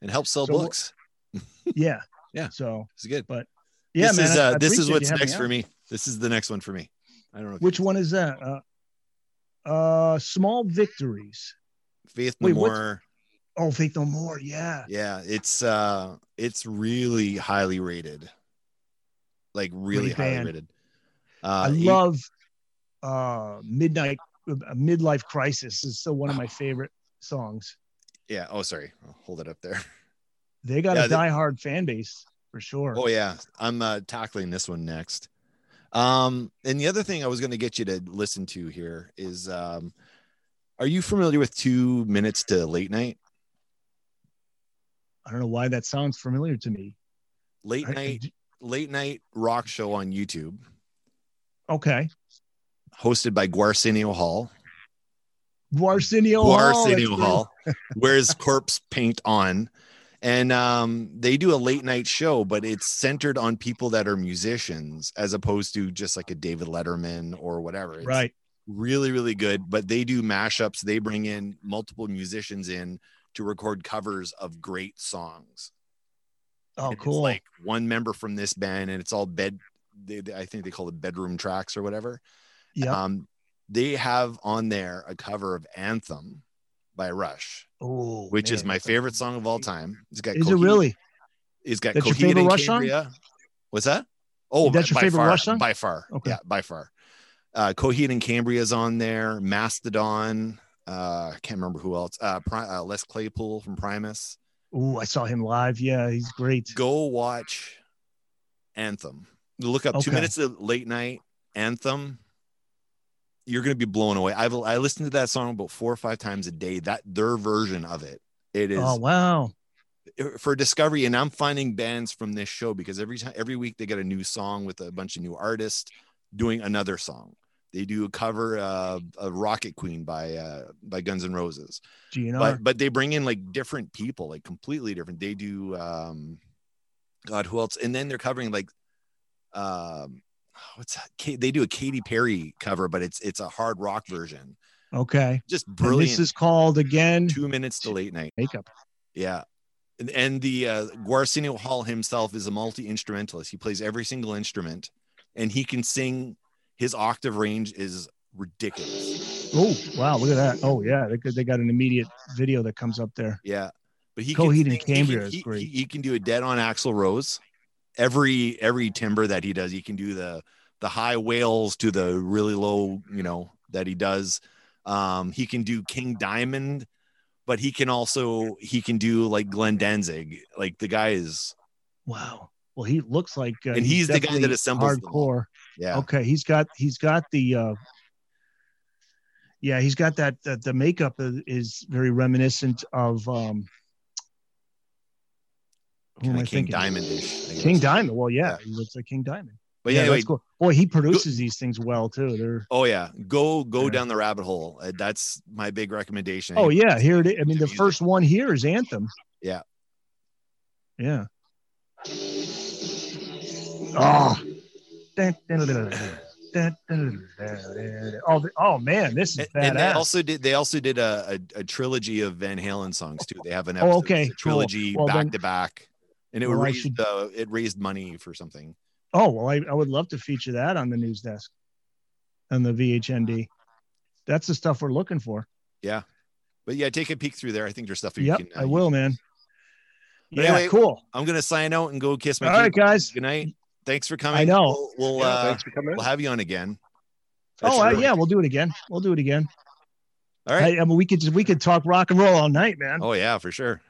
And help sell So- books. yeah, Yeah. So It's good. But yeah, this man, is uh I this is what's next for me. This is the next one for me. I don't know Which one is that? Uh, uh, small victories. Faith No wait, More. Oh, Faith No More. Yeah. Yeah, it's uh it's really highly rated. like really Great highly band. rated. I Uh, he- love uh Midnight uh, Midlife Crisis is still one of my favorite songs. yeah. Oh, sorry. I'll hold it up there. They got Yeah, a they- diehard fan base for sure. Oh yeah, I'm uh, tackling this one next. Um, and the other thing I was going to get you to listen to here is, um, are you familiar with Two Minutes to Late Night? I don't know why that sounds familiar to me. Late I- night, late night rock show on YouTube, Okay. hosted by Gwarsenio Hall. Hall. that's Gwarsenio great. Hall wears corpse paint on. And um, they do a late night show, but it's centered on people that are musicians as opposed to just like a David Letterman or whatever. It's Right. really, really good. But they do mashups. They bring in multiple musicians in to record covers of great songs. Oh, And it's cool. like one member from this band, and it's all bed. They, they- I think they call it bedroom tracks or whatever. yeah. Um, they have on there a cover of Anthem by Rush, oh, which is my favorite song of all time. It's got Is it really? It's got That's your Coheed favorite and Rush song? Cambria. What's that? Oh, That's your by favorite far, Rush song? By far. Okay. Yeah, by far. Uh, Coheed and Cambria's on there. Mastodon. Uh, I can't remember who else. Uh, Pri- uh, Les Claypool from Primus. Oh, I saw him live. Yeah, he's great. Go watch Anthem. Look up two minutes of late night Anthem. You're gonna be blown away. I've I listened to that song about four or five times a day. That their version of it. It is Oh wow. for discovery and i'm finding bands from this show because every time every week they get a new song with a bunch of new artists doing another song they do a cover uh, of rocket queen by uh by guns N' roses GNR. but but they bring in like different people like completely different they do um god who else and then they're covering like um what's that they do a Katy Perry cover but it's it's a hard rock version okay. just And brilliant this is called again two minutes to late night makeup. yeah. And, and the uh, Gwarsenio Hall himself is a multi instrumentalist. He plays every single instrument and he can sing. His octave range is ridiculous. Oh wow, look at that. Oh yeah, they, they got an immediate video that comes up there. Yeah. But he Coheed can, and sing- he Cambria is he, great. He, he can do a dead on Axl Rose. Every every timber that he does, he can do the the high wails to the really low, you know, that he does. Um, he can do King Diamond, but he can also he can do like Glenn Danzig. Like the guy is Wow. Well, he looks like uh, And he's the guy that assembles them hardcore. yeah. Okay, he's got he's got the uh yeah, he's got that the, the makeup is very reminiscent of um who am Kinda I King thinking? Diamond-ish. King. Diamond. Well, yeah, he looks like King Diamond. But yeah, yeah, anyway, that's cool. Boy, he produces these things well too. They're oh yeah, go go Yeah. down the rabbit hole. Uh, that's my big recommendation. oh yeah, here it is. I mean, the first one here is Anthem. Yeah. Yeah. Oh. Dun, dun. Oh, oh man, this is And, badass. and they also did they also did a, a, a trilogy of Van Halen songs too. They have an Oh, okay, it's a cool. trilogy Well, back then- to back, and it Well, I raised should- uh, it raised money for something. Oh well, I, I would love to feature that on the news desk, on the VHND. That's the stuff we're looking for. Yeah, but yeah, take a peek through there. I think there's stuff you Yep, can. uh, I will, man. But Yeah, anyway, cool. I'm gonna sign out and go kiss my. All right, keyboard. guys. Good night. Thanks for coming. I know. We'll we'll, Yeah, uh, thanks for coming. we'll have you on again. Oh uh, yeah, we'll do it again. We'll do it again. All right. Hey, I mean, we could just we could talk rock and roll all night, man. Oh yeah, for sure.